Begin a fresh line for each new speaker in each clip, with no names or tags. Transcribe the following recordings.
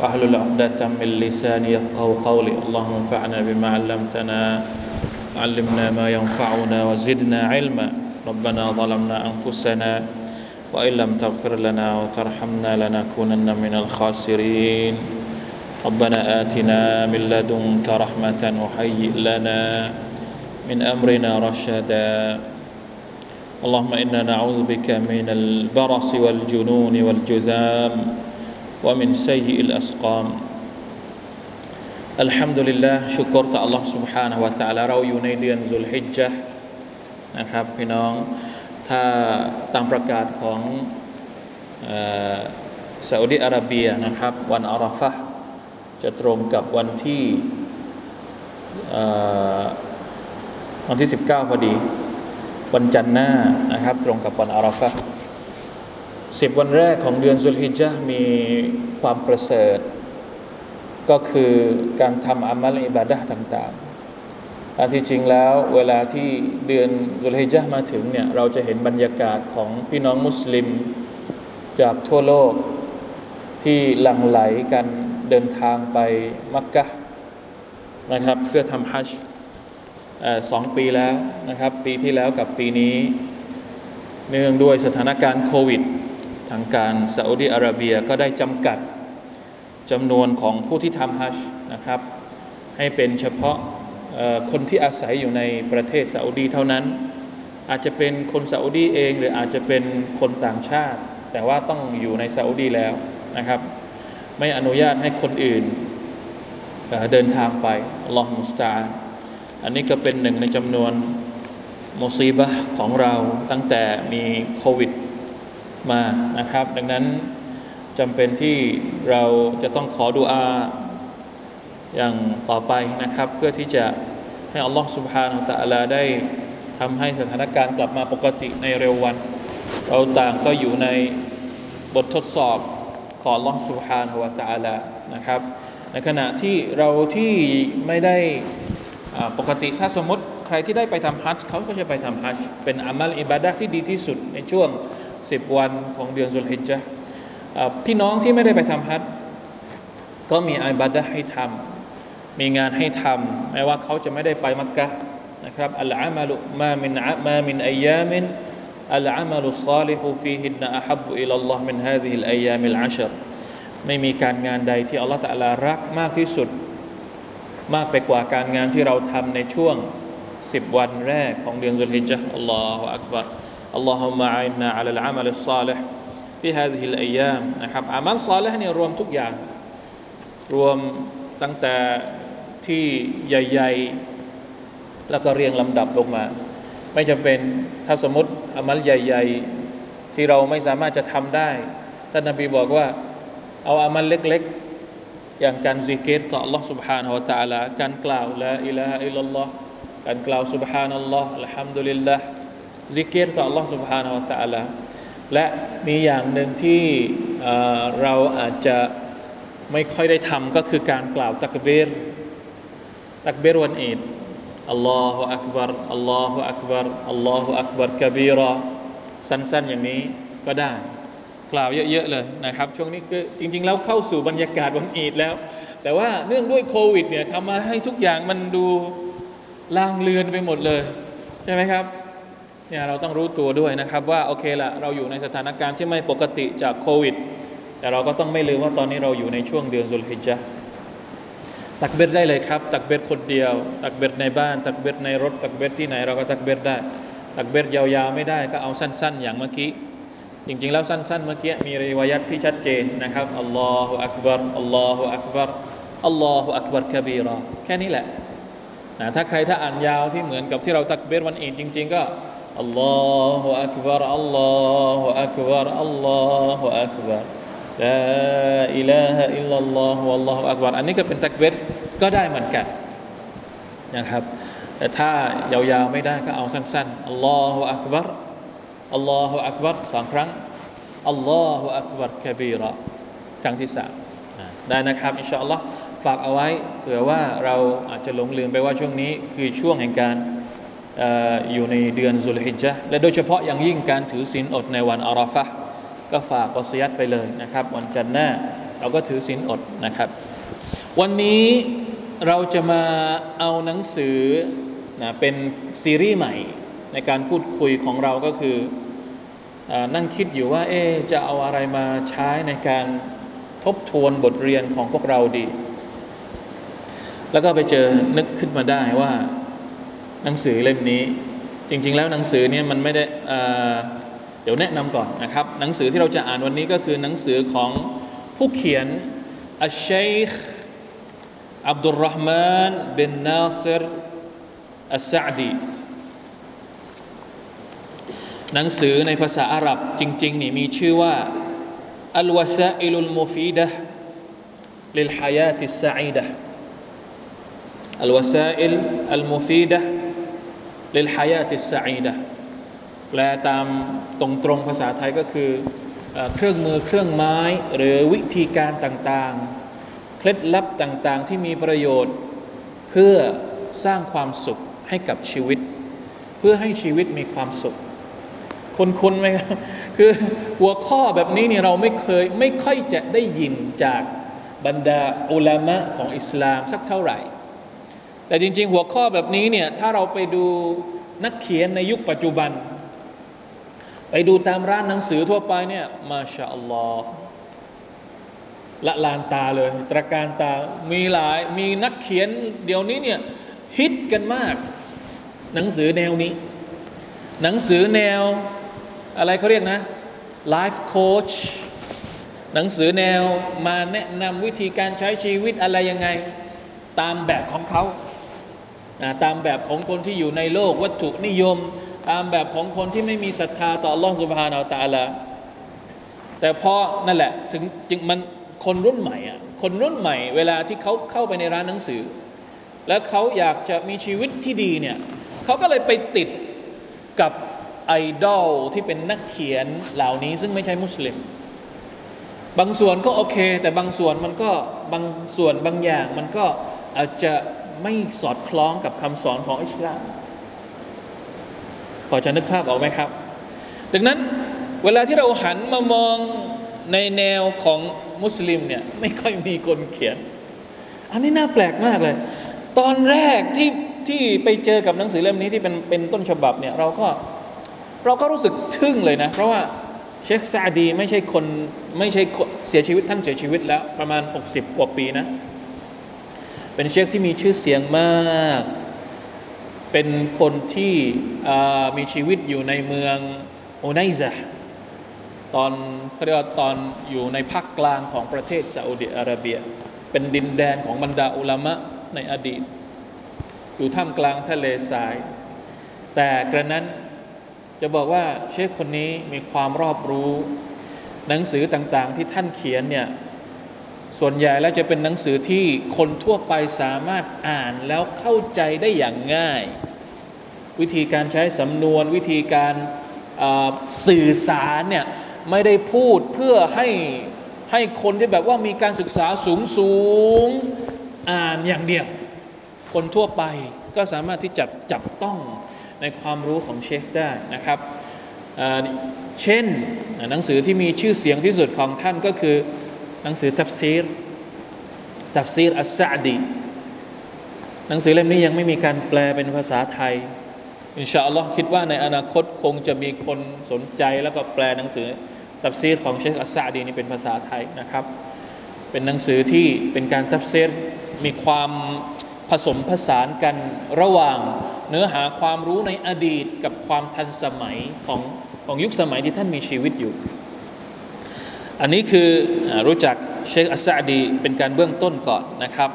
واحلل عقدة من لساني يفقه قولي. اللهم انفعنا بما علمتنا علمنا ما ينفعنا وزدنا علما. ربنا ظلمنا أنفسنا وإن لم تغفر لنا وترحمنا لنكونن من الخاسرين. ربنا آتنا من لدنك رحمة وهيئ لنا من أمرنا رشدا. اللهم إنا نعوذ بك من البرص والجنون والجذام ومن سيء الأسقام الحمد لله ชุกรต่อ Allah سبحانه และ تعالى เราอยู่ในเดือนซุลฮิจญะนะครับพี่น้องถ้าตามประกาศของซาอุดิอาระเบียนะครับวันอาราฟะจะตรงกับวันที่วันที่ 19พอดี วันจันทร์หน้านะครับ ตรงกับวันอาราฟะ สิบวันแรกของเดือนสุลฮิจญะมีความประเสริฐ ก็คือการทำอามัลอิบาดะต่างๆอันที่จริงแล้วเวลาที่เดือนสุลฮิจญะมาถึงเนี่ยเราจะเห็นบรรยากาศของพี่น้องมุสลิม จากทั่วโลกที่หลั่งไหลกันเดินทางไปมักกะนะครับเพื่อทำฮัจญ์สองปีแล้วนะครับ ปีที่แล้วกับปีนี้ เนื่องด้วยสถานการณ์โควิด ทางการซาอุดีอาระเบียก็ได้จำกัดจำนวนของผู้ที่ทำฮัจนะครับ ให้เป็นเฉพาะคนที่อาศัยอยู่ในประเทศซาอุดีเท่านั้น อาจจะเป็นคนซาอุดีเองหรืออาจจะเป็นคนต่างชาติ แต่ว่าต้องอยู่ในซาอุดีแล้วนะครับ ไม่อนุญาตให้คนอื่นเดินทางไปอัลลอฮฺมุสตาอันนี้ก็เป็นหนึ่งในจำนวนมุซีบะของเราตั้งแต่มีโควิด มานะครับ ดังนั้นจำเป็นที่เราจะต้องขอดุอาอย่างต่อไปนะครับ เพื่อที่จะให้อัลลอฮฺสุบฮานาตะลาได้ทำให้สถานการณ์กลับมาปกติในเร็ววัน เราต่างก็อยู่ในบททดสอบของอัลลอฮฺสุบฮานาตะตะลานะครับ ในขณะที่เราที่ไม่ได้ปกติถ้าสมมติใครที่ได้ไปทำฮัจจ์เขาก็จะไปทำฮัจจ์เป็นอามัลอิบาดะที่ดีที่สุดในช่วง สิบวันของเดือนสุลฮิจญะพี่น้องที่ไม่ได้ไปทำฮัจก็มีอิบาดะให้ทำมีงานให้ทำแม้ว่าเขาจะไม่ได้ไปมักกะนะครับอัลอามัลุมามินมามินอายามินالعمل الصالح فيهن أحب إلى الله من هذه الأيام العشر ไม่มีการงานใดที่อัลลอฮฺตะลารักมากที่สุด มากไปกว่าการงานที่เราทำในช่วงสิบวันแรกของเดือนสุลฮิจญะอัลลอฮฺอักบัร اللهم أعنا على العمل الصالح في هذه الأيام นะครับอามัลซอลห์เนี่ยรวมทุกอย่าง รวมตั้งแต่ที่ใหญ่ๆ แล้วก็เรียงลำดับลงมา ไม่จำเป็นถ้าสมมติอามัลใหญ่ๆ ที่เราไม่สามารถจะทำได้ท่านนบีบอกว่า เอาอามัลเล็กๆ อย่างการซิกเกตต่อ Allah سبحانه และ تعالى การกล่าวละอิลาฮะอิลลัลลอฮ์การกล่าว سبحان الله อัลฮัมดุลิลลาห์ ซิกเกตต่อ Allah سبحانه และ تعالى และมีอย่างหนึ่งที่เราอาจจะไม่ค่อยได้ทำก็คือการกล่าวตักเบรตักเบรวันอีดอัลลอฮฺอักบารอัลลอฮฺอักบารอัลลอฮฺอักบารกบีรอสั้นๆอย่างนี้ก็ได้ กล่าวเยอะๆเลยนะครับ ช่วงนี้ก็จริง ๆ แล้วเข้าสู่บรรยากาศวันอีดแล้ว แต่ว่าเนื่องด้วยโควิดเนี่ยทำมาให้ทุกอย่างมันดูลางเลือนไปหมดเลย ใช่ไหมครับ เนี่ยเราต้องรู้ตัวด้วยนะครับว่าโอเคละเราอยู่ในสถานการณ์ที่ไม่ปกติจากโควิด แต่เราก็ต้องไม่ลืมว่าตอนนี้เราอยู่ในช่วงเดือนสุลฮิจญะตักเบ็ดได้เลยครับ ตักเบ็ดคนเดียว ตักเบ็ดในบ้าน ตักเบ็ดในรถ ตักเบ็ดที่ไหนเราก็ตักเบ็ดได้ ตักเบ็ดยาวๆไม่ได้ก็เอาสั้น ๆ อย่างเมื่อกี้จริงๆแล้วสั้น ๆ เมื่อกี้มีรีวายัตที่ชัดเจนนะครับالله أكبر الله أكبر الله أكبر كبيرا แค่นี้แหละนะถ้าใครถ้าอ่านยาวที่เหมือนกับที่เราตักบีรวันอีดจริง ๆ ก็ الله أكبر الله أكبر الله أكبر لا إله إلا الله والله أكبر อันนี้ก็เป็นตักเบรก็ได้เหมือนกัน นะครับ แต่ถ้ายาวๆไม่ได้ก็เอาสั้นๆอัลลอฮฺอักบัรอัลลอฮฺอักบัรสองครั้งอัลลอฮฺอักบัรกบีระครั้งที่สามได้นะครับอินชาอัลลอฮ์ฝากเอาไว้เผื่อว่าเราอาจจะหลงลืมไปว่าช่วงนี้คือช่วงแห่งการ อยู่ในเดือนสุลฮิจญะและโดยเฉพาะอย่างยิ่งการถือศีลอดในวันอาราฟะก็ฝากวสยัดไปเลยนะครับ วันจันทร์หน้าเราก็ถือศีลอดนะครับ วันนี้เราจะมาเอาหนังสือนะเป็นซีรีส์ใหม่ในการพูดคุยของเราก็คืออนั่งคิดอยู่ว่าเอ๊จะเอาอะไรมาใช้ในการทบทวนบทเรียนของพวกเราดี แล้วก็ไปเจอนึกขึ้นมาได้ว่า หนังสือเล่มนี้ จริง ๆ แล้วหนังสือเนี่ยมันไม่ได้เดี๋ยวแนะนำก่อนนะครับ หนังสือที่เราจะอ่านวันนี้ก็คือหนังสือของผู้เขียนอัชชัยค์อับดุลรห์มานบินนาซิรอัสซาดีหนังสือในภาษาอาหรับจริงๆนี่มีชื่อว่าอัลวาซาอิลุลมุฟีดะ ลิลฮายาติสอีดะแปลตามตรงตรงภาษาไทยก็คือเครื่องมือเครื่องไม้หรือวิธีการต่างๆ เคล็ดลับต่างๆ ที่มีประโยชน์ เพื่อสร้างความสุขให้กับชีวิต เพื่อให้ชีวิตมีความสุขคนณคุณไหมครับคือหัวข้อแบบนี้เนี่ยเราไม่เคยไม่ค่อยจะได้ยินจากบรรดาอุลามะของอิสลามสักเท่าไหร่ แต่จริง ๆ หัวข้อแบบนี้เนี่ยถ้าเราไปดูนักเขียนในยุคปัจจุบัน ไปดูตามร้านหนังสือทั่วไปเนี่ยมาชาอัลลอฮ์ละลานตาเลย ตระการตามีหลายมีนักเขียนเดี๋ยวนี้เนี่ยฮิตกันมาก หนังสือแนวนี้ หนังสือแนวอะไรเขาเรียกนะไลฟ์โค้ชหนังสือแนวมาแนะนำวิธีการใช้ชีวิตอะไรยังไง ตามแบบของเขา ตามแบบของคนที่อยู่ในโลกวัตถุนิยม ตามแบบของคนที่ไม่มีศรัทธาต่ออัลลอฮฺสุบฮานาอัลตะลาแต่พอนั่นแหละถึงจึงมันคนรุ่นใหม่อะคนรุ่นใหม่ เวลาที่เขาเข้าไปในร้านหนังสือ แล้วเขาอยากจะมีชีวิตที่ดีเนี่ยเขาก็เลยไปติดกับไอดอลที่เป็นนักเขียนเหล่านี้ซึ่งไม่ใช่มุสลิม บางส่วนก็โอเค แต่บางส่วนมันก็บางส่วนบางอย่างมันก็อาจจะ ไม่สอดคล้องกับคำสอนของอิสลามพอจะนึกภาพออกไหมครับ ดังนั้นเวลาที่เราหันมามองในแนวของมุสลิมเนี่ยไม่ค่อยมีคนเขียน อันนี้น่าแปลกมากเลย ตอนแรกที่ที่ไปเจอกับหนังสือเล่มนี้ที่เป็นเป็นต้นฉบับเนี่ยเราก็เราก็รู้สึกทึ่งเลยนะ เพราะว่าเชคซาดีไม่ใช่คนไม่ใช่เสียชีวิตท่านเสียชีวิตแล้วประมาณ 60 กว่าปีนะ เป็นเชคที่มีชื่อเสียงมาก เป็นคนที่มีชีวิตอยู่ในเมืองโอไนซะตอนเขาเรียกว่าตอนอยู่ในภาคกลางของประเทศซาอุดิอาระเบีย เป็นดินแดนของบรรดาอุลามะในอดีต อยู่ท่ามกลางทะเลทราย แต่กระนั้นจะบอกว่าเชคคนนี้มีความรอบรู้ หนังสือต่างๆที่ท่านเขียนเนี่ย ส่วนใหญ่แล้วจะเป็นหนังสือที่คนทั่วไปสามารถอ่านแล้วเข้าใจได้อย่างง่าย วิธีการใช้สำนวนวิธีการสื่อสารเนี่ยไม่ได้พูดเพื่อให้ให้คนที่แบบว่ามีการศึกษาสูงสูงอ่านอย่างเดียว คนทั่วไปก็สามารถที่จะจับต้องในความรู้ของเชคได้นะครับเช่นหนังสือที่มีชื่อเสียงที่สุดของท่านก็คือ หนังสือทัฟซีรทัฟซีรอัสซาดีหนังสือเล่มนี้ยังไม่มีการแปลเป็นภาษาไทย อินชาอัลลอฮ์คิดว่าในอนาคตคงจะมีคนสนใจแล้วก็แปลหนังสือตัฟซีรของเชคอัสซาดีนี่เป็นภาษาไทยนะครับ เป็นหนังสือที่เป็นการตัฟซีรมีความผสมผสานกันระหว่างเนื้อหาความรู้ในอดีตกับความทันสมัยของของยุคสมัยที่ท่านมีชีวิตอยู่ อันนี้คือรู้จักเชคอัสซาดีเป็นการเบื้องต้นก่อนนะครับ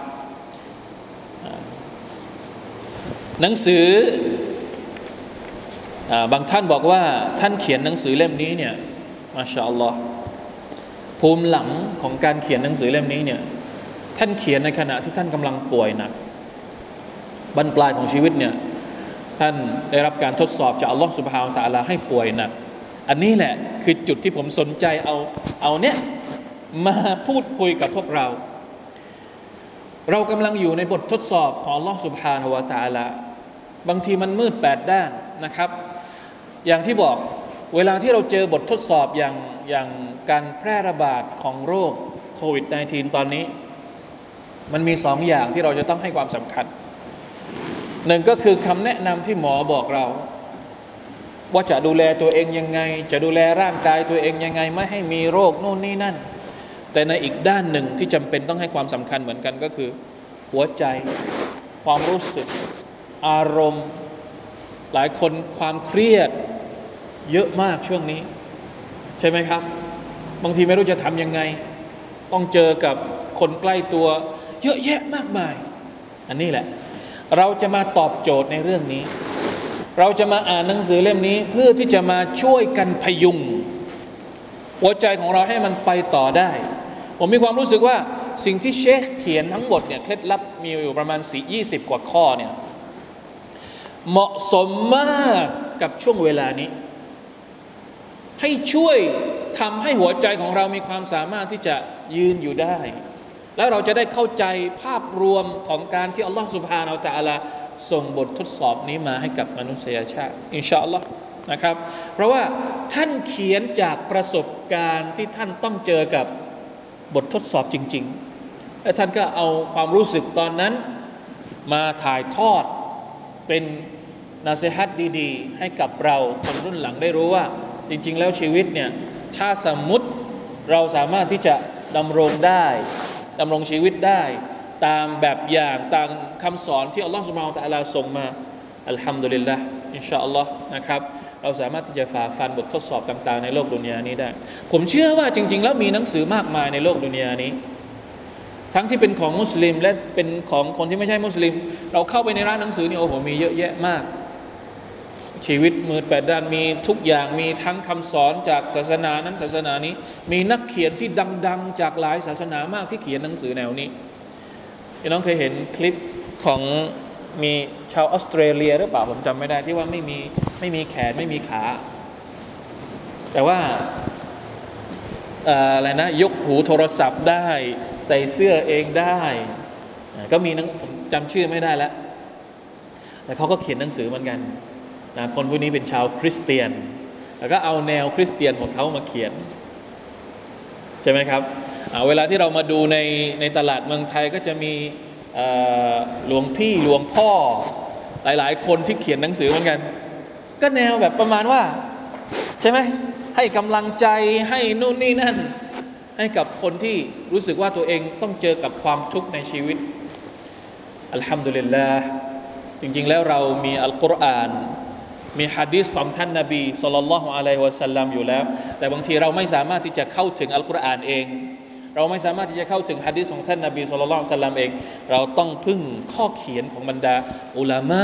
หนังสือบางท่านบอกว่าท่านเขียนหนังสือเล่มนี้เนี่ยมาชาอัลลอฮ์ภูมิหลังของการเขียนหนังสือเล่มนี้เนี่ยท่านเขียนในขณะที่ท่านกำลังป่วยหนักบรรปลายของชีวิตเนี่ยท่านได้รับการทดสอบจากอัลลอฮฺสุบฮาวตะลาให้ป่วยหนัก อันนี้แหละคือจุดที่ผมสนใจเอาเอาเนี้ยมาพูดคุยกับพวกเรา เรากำลังอยู่ในบททดสอบของลอสุบฮานาวตาลาบางทีมันมืดแปดด้านนะครับ อย่างที่บอกเวลาที่เราเจอบททดสอบอย่างอย่างการแพร่ระบาดของโรคโควิด -19 ตอนนี้ มันมีสองอย่างที่เราจะต้องให้ความสำคัญหนึ่งก็คือคำแนะนำที่หมอบอกเรา ว่าจะดูแลตัวเองยังไง จะดูแลร่างกายตัวเองยังไง ไม่ให้มีโรคโน่นนี่นั่น แต่ในอีกด้านหนึ่งที่จำเป็นต้องให้ความสำคัญเหมือนกันก็คือ หัวใจ ความรู้สึก อารมณ์ หลายคนความเครียด เยอะมากช่วงนี้ ใช่ไหมครับ บางทีไม่รู้จะทำยังไง ต้องเจอกับคนใกล้ตัว เยอะแยะมากมาย อันนี้แหละ เราจะมาตอบโจทย์ในเรื่องนี้ เราจะมาอ่านหนังสือเล่มนี้เพื่อที่จะมาช่วยกันพยุง หัวใจของเราให้มันไปต่อได้ ผมมีความรู้สึกว่าสิ่งที่เชคเขียนทั้งหมดเนี่ยเคล็ดลับมีอยู่ประมาณสี่ยี่สิบกว่าข้อเนี่ยเหมาะสมมากกับช่วงเวลานี้ ให้ช่วยทำให้หัวใจของเรามีความสามารถที่จะยืนอยู่ได้ แล้วเราจะได้เข้าใจภาพรวมของการที่อัลลอฮฺสุบฮานาอัลตะอาลา ส่งบททดสอบนี้มาให้กับมนุษยชาติ อินชาอัลลอฮ์นะครับ เพราะว่าท่านเขียนจากประสบการณ์ที่ท่านต้องเจอกับบททดสอบจริง ๆ และท่านก็เอาความรู้สึกตอนนั้น มาถ่ายทอดเป็นนาเซฮัตดีๆ ให้กับเราคนรุ่นหลังได้รู้ว่า จริง ๆ แล้วชีวิตเนี่ยถ้าสมมุติเราสามารถที่จะดำรงได้ดำรงชีวิตได้ ตามแบบอย่างตามคำสอนที่อัลลอฮฺสุบฮานตะลาส่งมาอัลฮัมดุลิลละอินชาอัลลอฮ์นะครับเราสามารถที่จะฝ่าฟันบททดสอบต่าง ๆ ในโลกดุนยานี้ได้ ผมเชื่อว่าจริง ๆ แล้วมีหนังสือมากมายในโลกดุนยานี้ ทั้งที่เป็นของมุสลิม และเป็นของคนที่ไม่ใช่มุสลิม เราเข้าไปในร้านหนังสือนี่โอ้โหมีเยอะแยะมาก ชีวิตมืดแปดด้านมีทุกอย่างมีทั้งคำสอนจากศาสนานั้นศาสนานี้ มีนักเขียนที่ดัง ๆ จากหลายศาสนามากที่เขียนหนังสือแนวนี้ พี่น้องเคยเห็นคลิปของมีชาวออสเตรเลียหรือเปล่าผมจำไม่ได้ที่ว่าไม่มีไม่มีแขนไม่มีขา แต่ว่าอะไรนะยกหูโทรศัพท์ได้ ใส่เสื้อเองได้ ก็มีนังผมจำชื่อไม่ได้แล้ว แต่เขาก็เขียนหนังสือเหมือนกันนะคนพวกนี้เป็นชาวคริสเตียน แล้วก็เอาแนวคริสเตียนของเขามาเขียน ใช่ไหมครับ เวลาที่เรามาดูในในตลาดเมืองไทยก็จะมีหลวงพี่หลวงพ่อหลายๆ คนที่เขียนหนังสือเหมือนกัน ก็แนวแบบประมาณว่า ใช่ไหมให้กำลังใจให้นู่นนี่นั่น ให้กับคนที่รู้สึกว่าตัวเองต้องเจอกับความทุกข์ในชีวิตอัลฮัมดุลิลลาห์จริง ๆ แล้วเรามีอัลกุรอาน มีฮะดีษของท่านนาบีสุลต่านละฮ์อะลัยฮิวะสัลลัมอยู่แล้ว แต่บางทีเราไม่สามารถที่จะเข้าถึงอัลกุรอานเอง เราไม่สามารถที่จะเข้าถึงฮะดีษของท่านนาบีสุลต่านสัลลัมเอง เราต้องพึ่งข้อเขียนของบรรดาอุลามะ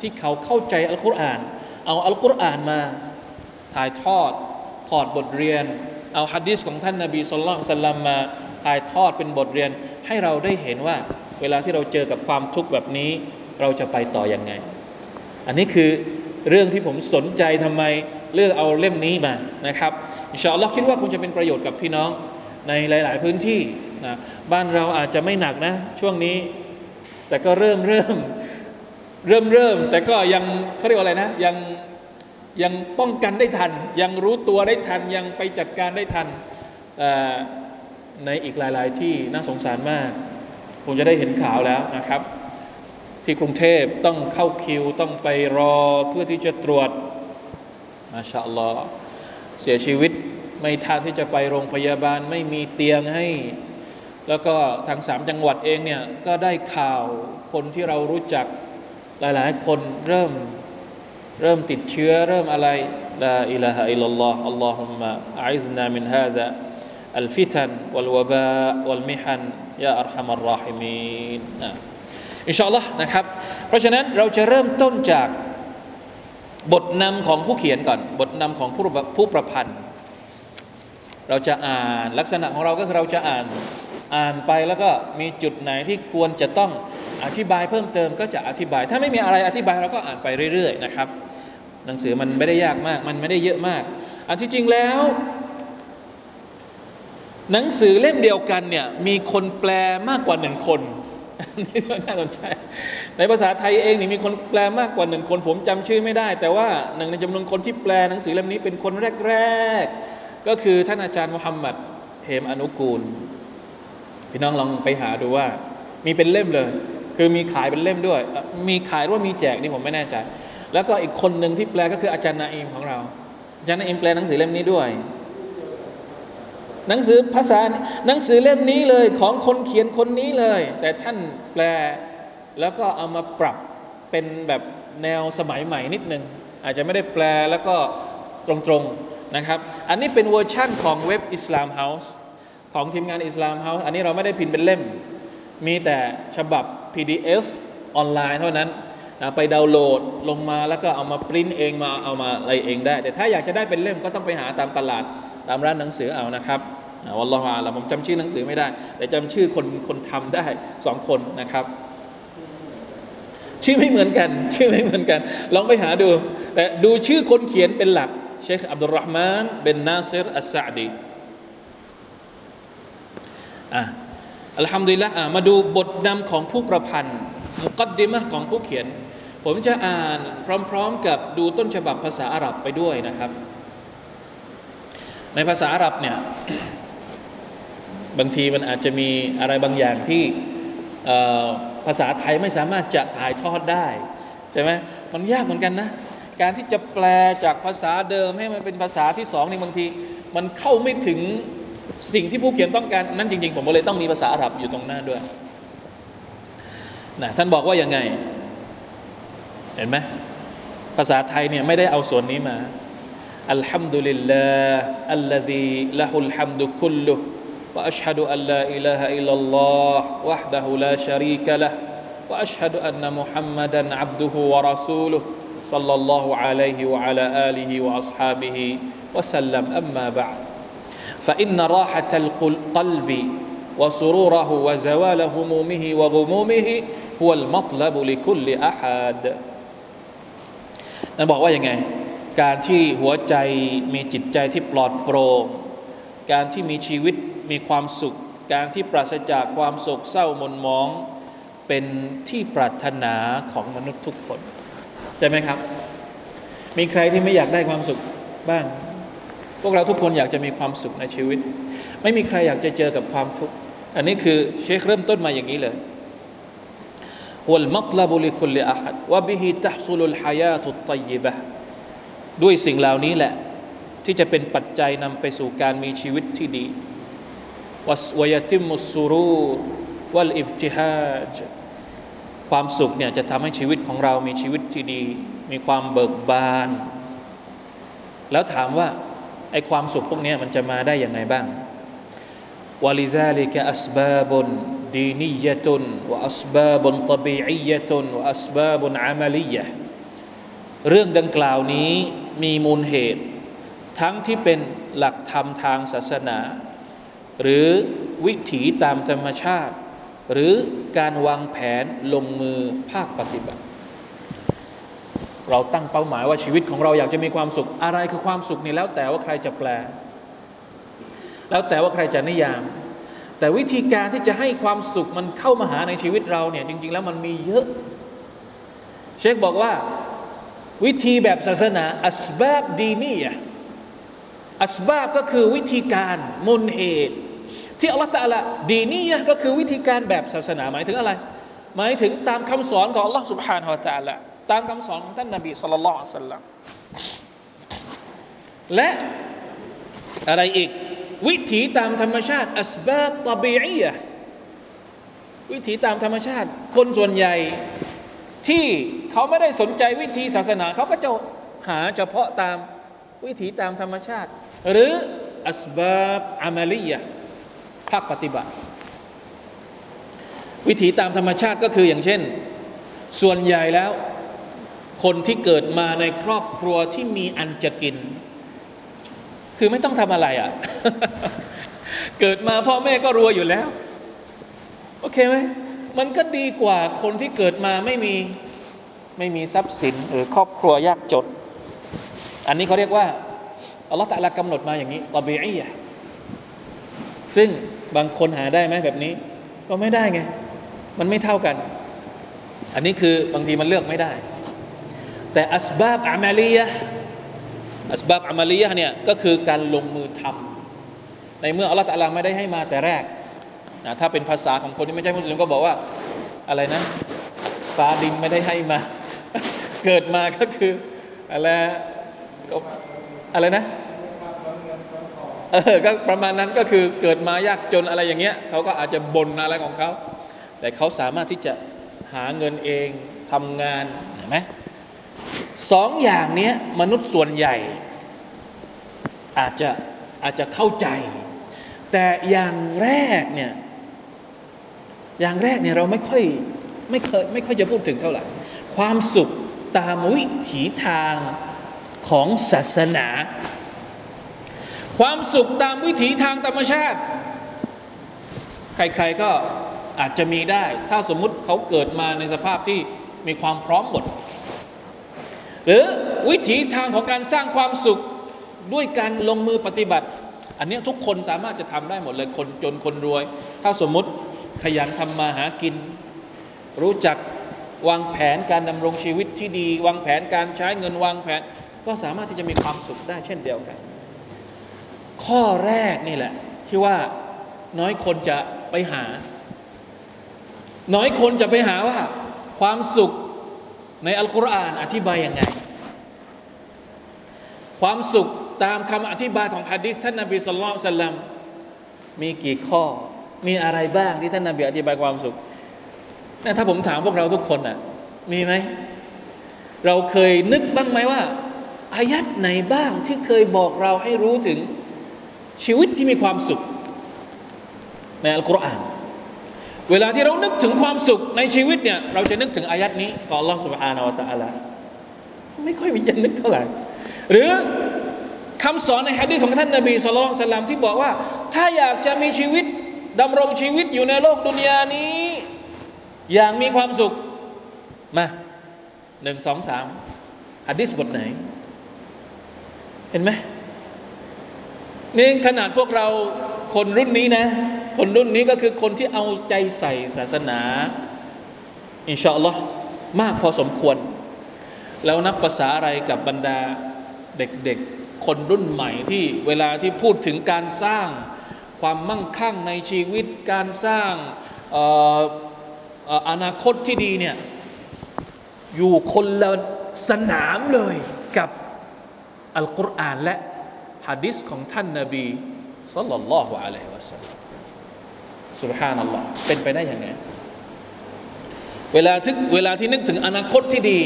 ที่เขาเข้าใจอัลกุรอาน เอาอัลกุรอานมาถ่ายทอดถอดบทเรียน เอาฮะดีษของท่านนาบีสุลต่านสัลลัมมาถ่ายทอดเป็นบทเรียนให้เราได้เห็นว่าเวลาที่เราเจอกับความทุกข์แบบนี้ เราจะไปต่ออยังไง อันนี้คือเรื่องที่ผมสนใจทำไมเลือกเอาเล่มนี้มานะครับอินชาอัลลอฮ์คิดว่าคงจะเป็นประโยชน์กับพี่น้อง ในหลาย ๆ พื้นที่นะบ้านเราอาจจะไม่หนักนะ ช่วงนี้ แต่ก็เริ่มเริ่มเริ่มเริ่ม แต่ก็ยังเขาเรียกว่าอะไรนะ ยังยังป้องกันได้ทัน ยังรู้ตัวได้ทัน ยังไปจัดการได้ทันในอีกหลาย ๆ ที่น่าสงสารมากคงจะได้เห็นข่าวแล้วนะครับ ที่กรุงเทพต้องเข้าคิวต้องไปรอเพื่อที่จะตรวจมาชาอัลลอฮ์เสียชีวิต ไม่ทันที่จะไปโรงพยาบาลไม่มีเตียงให้ แล้วก็ทางสามจังหวัดเองเนี่ยก็ได้ข่าวคนที่เรารู้จักหลายๆ คนเริ่มเริ่มติดเชื้อเริ่มอะไรลาอิลาฮะอิลลัลลอฮ์อัลลอฮุมะอิซนามินฮาดะอัลฟิตันวัลวบาวัลมิฮันยาอัลฮัมัรราฮิมีนนะอินชาอัลลอฮ์นะครับ เพราะฉะนั้นเราจะเริ่มต้นจากบทนำของผู้เขียนก่อน บทนำของผู้ผู้ประพันธ์ เราจะอ่านลักษณะของเราก็คือเราจะอ่านอ่านไปแล้วก็มีจุดไหนที่ควรจะต้องอธิบายเพิ่มเติมก็จะอธิบาย ถ้าไม่มีอะไรอธิบายเราก็อ่านไปเรื่อย ๆ นะครับ หนังสือมันไม่ได้ยากมาก มันไม่ได้เยอะมาก อันที่จริงแล้ว หนังสือเล่มเดียวกันเนี่ยมีคนแปลมากกว่าหนึ่งคนนี่น่าสนใจในภาษาไทยเองนี่มีคนแปลมากกว่าหนึ่งคน ผมจำชื่อไม่ได้ แต่ว่าหนึ่งในจำนวนคนที่แปลหนังสือเล่มนี้เป็นคนแรก ๆ ก็คือท่านอาจารย์มุฮัมมัดเหมอนุกูล พี่น้องลองไปหาดูว่า มีเป็นเล่มเลย คือมีขายเป็นเล่มด้วย มีขายหรือว่ามีแจกนี่ผมไม่แน่ใจ แล้วก็อีกคนหนึ่งที่แปลก็คืออาจารย์นาอิมของเรา อาจารย์นาอิมแปลหนังสือเล่มนี้ด้วย หนังสือภาษาหนังสือเล่มนี้เลยของคนเขียนคนนี้เลย แต่ท่านแปลแล้วก็เอามาปรับเป็นแบบแนวสมัยใหม่นิดนึงอาจจะไม่ได้แปลแล้วก็ตรงๆ นะครับ อันนี้เป็นเวอร์ชั่นของเว็บ IslamHouse ของทีมงาน IslamHouse อันนี้เราไม่ได้พิมพ์เป็นเล่ม มีแต่ฉบับ PDF ออนไลน์เท่านั้นนะไปดาวน์โหลดลงมาแล้วก็เอามาปริ้นเองมาเอามาอะไรเองได้ แต่ถ้าอยากจะได้เป็นเล่มก็ต้องไปหาตามตลาดตามร้านหนังสือเอานะครับวัลลอฮฺอาลาผมจำชื่อหนังสือไม่ได้ แต่จำชื่อคนคนทำได้สองคนนะครับ ชื่อไม่เหมือนกัน ชื่อไม่เหมือนกัน ลองไปหาดู แต่ดูชื่อคนเขียนเป็นหลัก เชคอับดุลรหมานเบนนาซิรอัสซาดีอะอัลฮัมดุลิลละอะมาดูบทนำของผู้ประพันธ์มุกัดดิมะของผู้เขียน ผมจะอ่านพร้อมๆกับดูต้นฉบับภาษาอาหรับไปด้วยนะครับ ในภาษาอาหรับเนี่ยบางทีมันอาจจะมีอะไรบางอย่างที่ภาษาไทยไม่สามารถจะถ่ายทอดได้ ใช่ไหมมันยากเหมือนกันนะ การที่จะแปลจากภาษาเดิมให้มันเป็นภาษาที่สองในบางที มันเข้าไม่ถึงสิ่งที่ผู้เขียนต้องการนั่นจริง ๆ ผมเลยต้องมีภาษาอาหรับอยู่ตรงหน้าด้วยนะท่านบอกว่ายังไง เห็นไหมภาษาไทยเนี่ยไม่ได้เอาส่วนนี้มาอัลฮัมดุลิลลาห์อัลลดีละฮุลฮัมดุคุลลุวะอัชฮะดุอัลลาอิลาฮะอิลลัลลอฮ์วะฮ์ดะฮุลาชารีกะละวะอัชฮะดุอันนะมุฮัมมัดันอับดุฮุวะรอซูลุ صلى الله عليه وعلى اله واصحابه وسلم اما بعد فان راحه القلب وسروره وزوال همومه وغمومه هو المطلب لكل احد นั่นบอกว่ายังไง การที่หัวใจมีจิตใจที่ปลอดโปร่งการที่มีชีวิตมีความสุข การที่ปราศจากความโศกเศร้ามนมอง เป็นที่ปรารถนาของมนุษย์ทุกคนใ ช่ไหมครับ มีใครที่ไม่อยากได้ความสุขบ้าง พวกเราทุกคนอยากจะมีความสุขในชีวิต ไม่มีใครอยากจะเจอกับความทุกข์ อันนี้คือเชคเริ่มต้นมาอย่างนี้เลยวัลมัตลบุลิคุลอาฮัดวะบิฮิตัฮซุลุลฮายาตุตตยิบะด้วยสิ่งเหล่านี้แหละ ที่จะเป็นปัจจัยนำไปสู่การมีชีวิตที่ดีวัสวยติมุสุรูวัลอิบติฮาจ ความสุขเนี่ยจะทำให้ชีวิตของเรามีชีวิตที่ดี มีความเบิกบาน แล้วถามว่าไอ้ความสุขพวกนี้มันจะมาได้อย่างไรบ้างวลิซาลิกอัสบาบุนดีนียะตุนวอัสบาบุนตบีอียะตุนวอัสบาบุนอามาลียะเรื่องดังกล่าวนี้มีมูลเหตุ ทั้งที่เป็นหลักธรรมทางศาสนา หรือวิถีตามธรรมชาติ หรือการวางแผนลงมือภาคปฏิบัติ เราตั้งเป้าหมายว่าชีวิตของเราอยากจะมีความสุข อะไรคือความสุขนี่แล้วแต่ว่าใครจะแปล แล้วแต่ว่าใครจะนิยาม แต่วิธีการที่จะให้ความสุขมันเข้ามาหาในชีวิตเราเนี่ยจริง ๆ แล้วมันมีเยอะ เชคบอกว่าวิธีแบบศาสนาอัสบาบดีนี่อัสบาบก็คือวิธีการมูลเหตุ ที่อัลลอฮฺตะละดีนี่ก็คือวิธีการแบบศาสนาหมายถึงอะไร หมายถึงตามคำสอนของอัลลอฮฺสุบฮานาอัลตะละตามคำสอนของท่านนบีสุลต่านละสัลลัมและอะไรอีก วิถีตามธรรมชาติอัสบาบตบีอียวิถีตามธรรมชาติ คนส่วนใหญ่ที่เขาไม่ได้สนใจวิธีศาสนาเขาก็จะหาเฉพาะตามวิถีตามธรรมชาติ หรืออัสบาบอามาลียะ ภาคปฏิบัติ วิถีตามธรรมชาติก็คืออย่างเช่น ส่วนใหญ่แล้ว คนที่เกิดมาในครอบครัวที่มีอันจะกิน คือไม่ต้องทำอะไรอะ่ะ เกิดมาพ่อแม่ก็รวยอยู่แล้ว โอเคไหมมันก็ดีกว่าคนที่เกิดมาไม่มีไม่มีทรัพย์สินหรือครอบครัวยากจน อันนี้เขาเรียกว่าอัลลอฮฺตะลากำหนดมาอย่างนี้ตบีอียซึ่ง บางคนหาได้ไหมแบบนี้ ก็ไม่ได้ไง มันไม่เท่ากัน อันนี้คือบางทีมันเลือกไม่ได้ แต่อัสบาบอามาลียะอัสบาบอามาลียะเนี่ยก็คือการลงมือทำในเมื่ออัลลอฮฺตะลาไม่ได้ให้มาแต่แรกนะถ้าเป็นภาษาของคนที่ไม่ใช่มุสลิมก็บอกว่าอะไรนะฟ้าดินไม่ได้ให้มา เกิดมาก็คืออะไรก็อะไรนะ เออก็ประมาณนั้นก็คือเกิดมายากจนอะไรอย่างเงี้ยเขาก็อาจจะบ่นอะไรของเขา แต่เขาสามารถที่จะหาเงินเองทำงานเห็นไหมสองอย่างนี้มนุษย์ส่วนใหญ่ อาจจะอาจจะเข้าใจ แต่อย่างแรกเนี่ยอย่างแรกเนี่ยเราไม่ค่อยไม่เคยไม่ค่อยจะพูดถึงเท่าไหร่ความสุขตามวิถีทางของศาสนา ความสุขตามวิถีทางธรรมชาติ ใครๆก็อาจจะมีได้ ถ้าสมมุติเขาเกิดมาในสภาพที่มีความพร้อมหมด หรือวิถีทางของการสร้างความสุขด้วยการลงมือปฏิบัติ อันนี้ทุกคนสามารถจะทำได้หมดเลยคนจนคนรวย ถ้าสมมุติขยันทำมาหากิน รู้จักวางแผนการดำรงชีวิตที่ดี วางแผนการใช้เงินวางแผน ก็สามารถที่จะมีความสุขได้เช่นเดียวกัน ข้อแรกนี่แหละ ที่ว่าน้อยคนจะไปหา น้อยคนจะไปหาว่า ความสุขในอัลกุรอานอธิบายยังไง ความสุขตามคำอธิบายของฮะดิษท่านนบีสุลต่านลัมมีกี่ข้อ มีอะไรบ้างที่ท่านนบีอธิบายความสุขนะถ้าผมถามพวกเราทุกคนอะมีไหม เราเคยนึกบ้างไหมว่าอายัดไหนบ้างที่เคยบอกเราให้รู้ถึง ชีวิตที่มีความสุข ในอัลกุรอาน เวลาที่เรานึกถึงความสุขในชีวิตเนี่ย เราจะนึกถึงอายัดนี้ของ Allah Subhanahu wa Taala ไม่ค่อยมีจะนึกเท่าไหร่ หรือคำสอนในฮะดีษของท่านนบีสุลต่านที่บอกว่า ถ้าอยากจะมีชีวิตดำรงชีวิตอยู่ในโลกดุนยานี้ อย่างมีความสุข มาหนึ่งสองสามฮะดีสบทไหน เห็นไหม นี่ขนาดพวกเราคนรุ่นนี้นะ คนรุ่นนี้ก็คือคนที่เอาใจใส่ศาสนา อินชาอัลลอฮ์มากพอสมควร แล้วนับภาษาอะไรกับบรรดาเด็กๆ คนรุ่นใหม่ที่เวลาที่พูดถึงการสร้างความมั่งคั่งในชีวิตการสร้างอนาคตที่ดีเนี่ยอยู่คนละสนามเลยกับอัลกุรอานและ ฮะดิษของท่านนาบีสัลลัลลอฮุอะลัยฮิวะสัลลัมสุบฮานัลลอฮ์เป็นไปได้ยังไงเวลาที่เวลาที่นึกถึงอนาคตที่ดี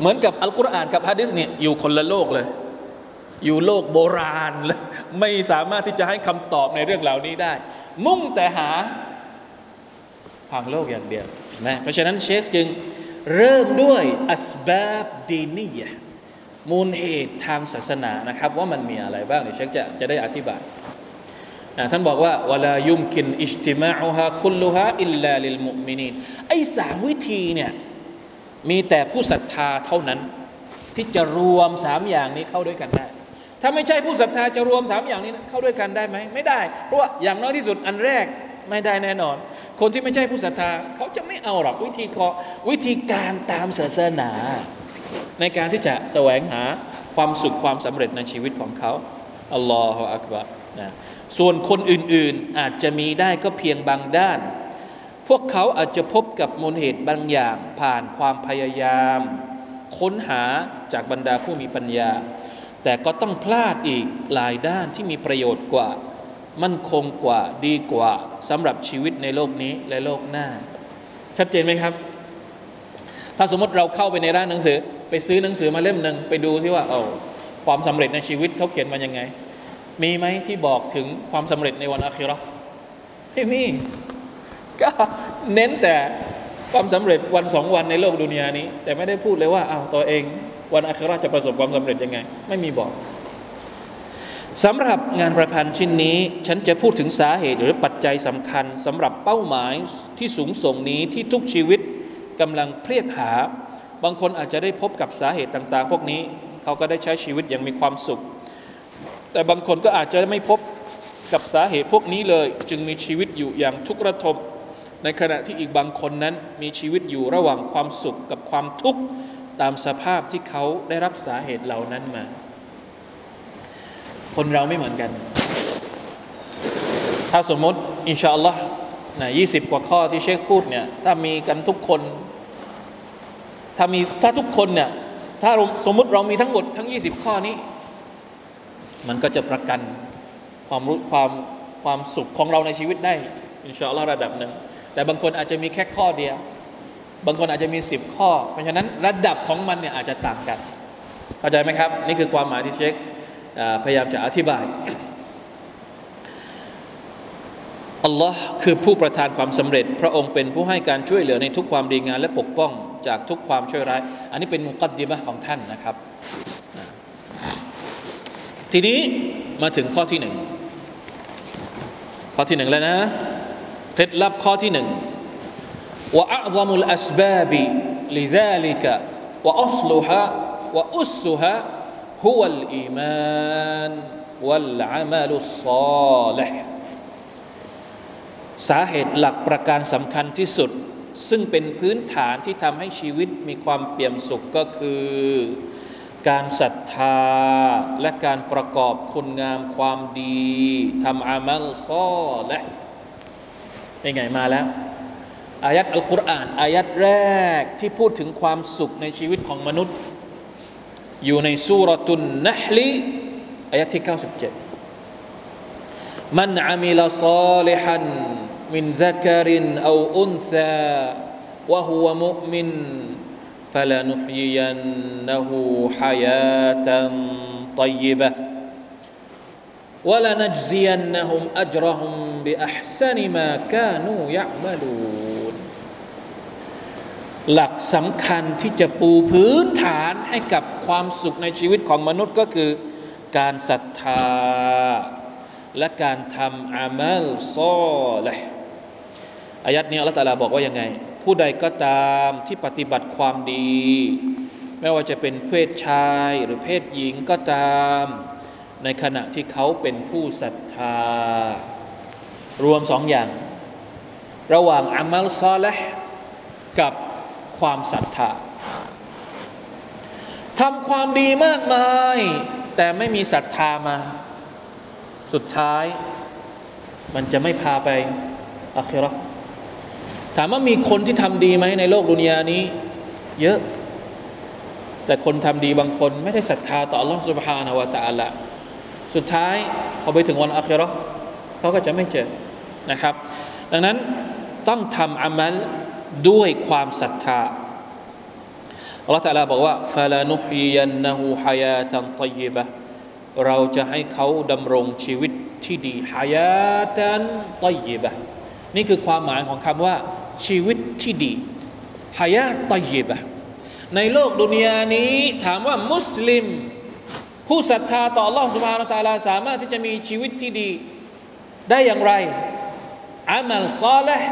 เหมือนกับอัลกุรอานกับฮะดิษเนี่ยอยู่คนละโลกเลย อยู่โลกโบราณเลยไม่สามารถที่จะให้คำตอบในเรื่องเหล่านี้ได้ มุ่งแต่หาทางโลกอย่างเดียวนะเพราะฉะนั้นเชคจึงเริ่มด้วยอัสบาบดีนียะ มูลเหตุทางศาสนานะครับ ว่ามันมีอะไรบ้างเดี๋ยวเชคจะจะได้อธิบายนะท่านบอกว่าวลายุมกินอิจติมาอุฮาคุลลุฮาอิลลาลิลมุมินีนไอ้สามวิธีเนี่ยมีแต่ผู้ศรัทธาเท่านั้น ที่จะรวมสามอย่างนี้เข้าด้วยกันได้ ถ้าไม่ใช่ผู้ศรัทธาจะรวมสามอย่างนี้เข้าด้วยกันได้ไหมไม่ได้ เพราะว่าอย่างน้อยที่สุดอันแรกไม่ได้แน่นอน คนที่ไม่ใช่ผู้ศรัทธาเขาจะไม่เอาหรอกวิธีขอวิธีการตามศาสนา ในการที่จะแสวงหาความสุขความสำเร็จในชีวิตของเขาอัลลอฮฺอักบารนะส่วนคนอื่นๆอาจจะมีได้ก็เพียงบางด้าน พวกเขาอาจจะพบกับมูลเหตุบางอย่างผ่านความพยายาม ค้นหาจากบรรดาผู้มีปัญญา แต่ก็ต้องพลาดอีกหลายด้านที่มีประโยชน์กว่า มั่นคงกว่าดีกว่าสำหรับชีวิตในโลกนี้และโลกหน้า ชัดเจนไหมครับ ถ้าสมมติเราเข้าไปในร้านหนังสือไปซื้อหนังสือมาเล่มหนึ่งไปดูที่ว่าเอาความสำเร็จในชีวิตเขาเขียนมายังไง มีไหมที่บอกถึงความสำเร็จในวันอาคิรอไม่มีก็เน้นแต่ความสำเร็จวันสองวันในโลกดุนยานี้ แต่ไม่ได้พูดเลยว่าเอาตัวเองวันอาคิรอจะประสบความสำเร็จยังไง ไม่มีบอกสำหรับงานประพันธ์ชิ้นนี้ ฉันจะพูดถึงสาเหตุหรือปัจจัยสำคัญสำหรับเป้าหมายที่สูงส่งนี้ที่ทุกชีวิตกำลังเพลียกหา บางคนอาจจะได้พบกับสาเหตุต่าง ๆ พวกนี้เขาก็ได้ใช้ชีวิตอย่างมีความสุข แต่บางคนก็อาจจะไม่พบกับสาเหตุพวกนี้เลย จึงมีชีวิตอยู่อย่างทุกข์ระทมในขณะที่อีกบางคนนั้นมีชีวิตอยู่ระหว่างความสุขกับความทุกข์ตามสภาพที่เขาได้รับสาเหตุเหล่านั้นมา คนเราไม่เหมือนกัน ถ้าสมมติอินชาอัลลอฮ์นะยี่สิบกว่าข้อที่เชคพูดเนี่ยถ้ามีกันทุกคน ถ้ามีถ้าทุกคนเนี่ยถ้าสมมติเรามีทั้งหมดทั้ง 20 ข้อนี้ มันก็จะประกันความรู้ความความสุขของเราในชีวิตได้อินชาอัลลอฮ์ระดับหนึ่งแต่บางคนอาจจะมีแค่ข้อเดียว บางคนอาจจะมีสิบข้อ เพราะฉะนั้นระดับของมันเนี่ยอาจจะต่างกัน เข้าใจไหมครับ นี่คือความหมายที่เชคพยายามจะอธิบายอัลลอฮ์คือผู้ประทานความสำเร็จ พระองค์เป็นผู้ให้การช่วยเหลือในทุกความดีงานและปกป้อง จากทุกความช่วยร้าย อันนี้เป็นมุกัดดีมะของท่านนะครับ ทีนี้มาถึงข้อที่หนึ่งข้อที่หนึ่งแล้วนะเคล็ดลับข้อที่หนึ่งوأعظم الأسباب لذلك وأصلها وأسها هو الإيمان والعمل الصالح สาเหตุหลักประการสำคัญที่สุด ซึ่งเป็นพื้นฐานที่ทำให้ชีวิตมีความเปี่ยมสุขก็คือ การศรัทธาและการประกอบคุณงามความดีทำอามัลซอและเป็นไงมาแล้ว อายัดอัลกุรอาน อายัดแรกที่พูดถึงความสุขในชีวิตของมนุษย์ อยู่ในสุรตุนนะฮลีอายะที่ 97 มันอามิลซาลิฮัน มินซักรินเอาอุนซาวะฮุวมุมินฟลานุฮยียันนะฮูฮายาตันตยบะวะลานัจซียันนะฮุมอัจรฮุมบิอัพซานิมากานูยะมะลูนหลักสำคัญที่จะปูพื้นฐานให้กับความสุขในชีวิตของมนุษย์ก็คือการศรัทธาและการทำอามัลซอลห์ อายัดนี้อัลลอฮฺตาลาบอกว่ายังไง ผู้ใดก็ตามที่ปฏิบัติความดี ไม่ว่าจะเป็นเพศชายหรือเพศหญิงก็ตาม ในขณะที่เขาเป็นผู้ศรัทธา รวมสองอย่าง ระหว่างอามัลซอและกับความศรัทธาทำความดีมากมาย แต่ไม่มีศรัทธามา สุดท้าย มันจะไม่พาไปอัครา ถามว่ามีคนที่ทำดีไหมในโลกดุนยานี้ เยอะ แต่คนทำดีบางคนไม่ได้ศรัทธาต่อ Allah سبحانه และ تعالى สุดท้ายพอไปถึงวันอัคราเขาก็จะไม่เจอนะครับ ดังนั้นต้องทำอามัลด้วยความศรัทธาอัลลอฮฺตะลาบอกว่าฟาลานุฮียันนะฮูฮายาตันตยิบะเราจะให้เขาดำรงชีวิตที่ดีฮายาตันตยิบะนี่คือความหมายของคำว่า ชีวิตที่ดีฮายาตยิบะในโลกดุนยานี้ ถามว่ามุสลิม ผู้ศรัทธาต่อ Allah سبحانه และ تعالى สามารถที่จะมีชีวิตที่ดี ได้อย่างไรอามัลซอลห์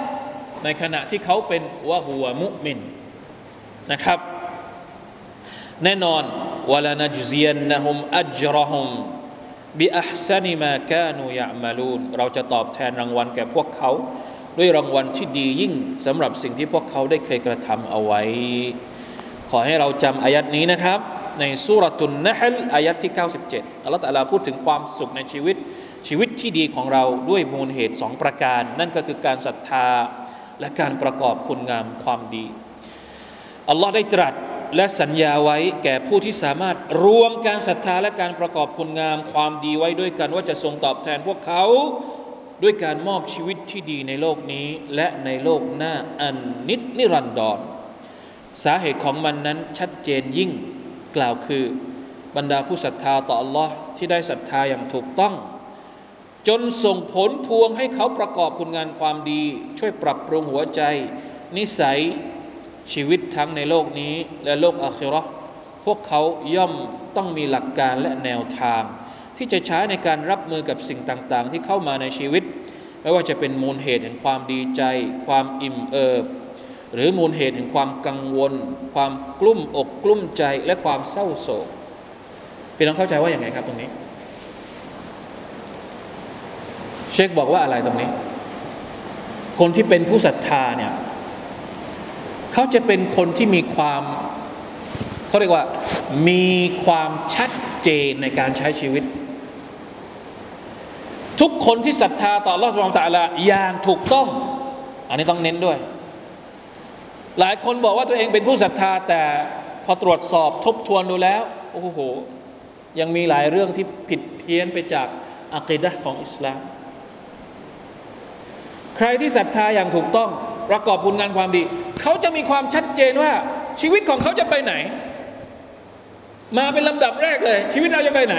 ในขณะที่เขาเป็นวะหัวมุมินนะครับ แน่นอนวลานจเซียนนะฮุมอัจรหุมบิอัพซันิมากานูยะมาลูนเราจะตอบแทนรางวัลแก่พวกเขา ด้วยรางวัลที่ดียิ่งสำหรับสิ่งที่พวกเขาได้เคยกระทำเอาไว้ ขอให้เราจำอายัดนี้นะครับ ในสุรตุนนะฮลอายัดที่ 97อัลลอฮฺตะลาพูดถึงความสุขในชีวิตชีวิตที่ดีของเราด้วยมูลเหตุสองประการ นั่นก็คือการศรัทธาและการประกอบคุณงามความดีอัลลอฮ์ได้ตรัสและสัญญาไว้แก่ผู้ที่สามารถรวมการศรัทธาและการประกอบคุณงามความดีไว้ด้วยกัน ว่าจะทรงตอบแทนพวกเขา ด้วยการมอบชีวิตที่ดีในโลกนี้ และในโลกหน้าอันนิจนิรันดรสาเหตุของมันนั้นชัดเจนยิ่งกล่าวคือบรรดาผู้ศรัทธาต่อ Allah ที่ได้ศรัทธาอย่างถูกต้อง จนส่งผลพวงให้เขาประกอบคุณงานความดี ช่วยปรับปรุงหัวใจ นิสัยชีวิตทั้งในโลกนี้และโลกอาคิรอพวกเขาย่อมต้องมีหลักการและแนวทาง ที่จะใช้ในการรับมือกับสิ่งต่างๆ ที่เข้ามาในชีวิต ไม่ว่าจะเป็นมูลเหตุแห่งความดีใจ ความอิ่มเอิบ หรือมูลเหตุแห่งความกังวล ความกลุ้มอกกลุ้มใจและความเศร้าโศกพี่น้องเข้าใจว่าอย่างไงครับตรงนี้ เชคบอกว่าอะไรตรงนี้ คนที่เป็นผู้ศรัทธาเนี่ยเขาจะเป็นคนที่มีความเขาเรียกว่ามีความชัดเจนในการใช้ชีวิต ทุกคนที่ศรัทธาต่อรอดสวงตาละอย่างถูกต้อง อันนี้ต้องเน้นด้วย หลายคนบอกว่าตัวเองเป็นผู้ศรัทธา แต่พอตรวจสอบทบทวนดูแล้ว โอ้โห ยังมีหลายเรื่องที่ผิดเพี้ยนไปจากอัคดะของอิสลาม ใครที่ศรัทธาอย่างถูกต้องประกอบบุญงานความดี เขาจะมีความชัดเจนว่าชีวิตของเขาจะไปไหน มาเป็นลำดับแรกเลย ชีวิตเราจะไปไหน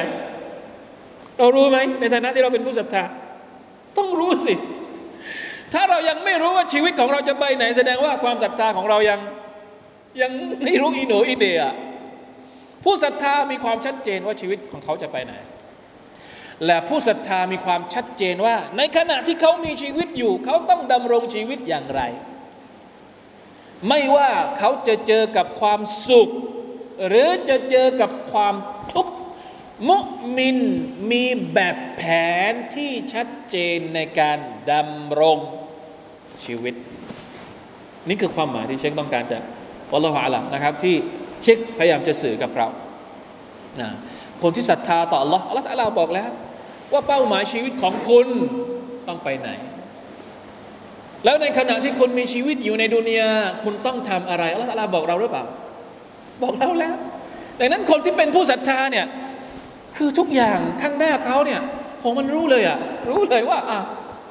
เรารู้ไหมในฐานะที่เราเป็นผู้ศรัทธาต้องรู้สิ ถ้าเรายังไม่รู้ว่าชีวิตของเราจะไปไหน แสดงว่าความศรัทธาของเรายังยังไม่รู้อีโหนอีเดียผู้ศรัทธามีความชัดเจนว่าชีวิตของเขาจะไปไหน และผู้ศรัทธามีความชัดเจนว่า ในขณะที่เขามีชีวิตอยู่ เขาต้องดำรงชีวิตอย่างไร ไม่ว่าเขาจะเจอกับความสุข หรือจะเจอกับความทุกข์ มุมินมีแบบแผนที่ชัดเจนในการดำรงชีวิต นี่คือความหมายที่เชคต้องการจะวัลลอฮฺอาลัมนะครับ ที่เชคพยายามจะสื่อกับเรานะคนที่ศรัทธาต่อ Allah อัลลอฮฺตะลาบอกแล้ว ว่าเป้าหมายชีวิตของคุณต้องไปไหน แล้วในขณะที่คุณมีชีวิตอยู่ในดุนยาคุณต้องทำอะไรอัลลอฮฺตะลาบอกเราหรือเปล่า บอกเราแล้วดังนั้นคนที่เป็นผู้ศรัทธาเนี่ย คือทุกอย่างข้างหน้าเขาเนี่ยผมมันรู้เลยอะรู้เลยว่าอะ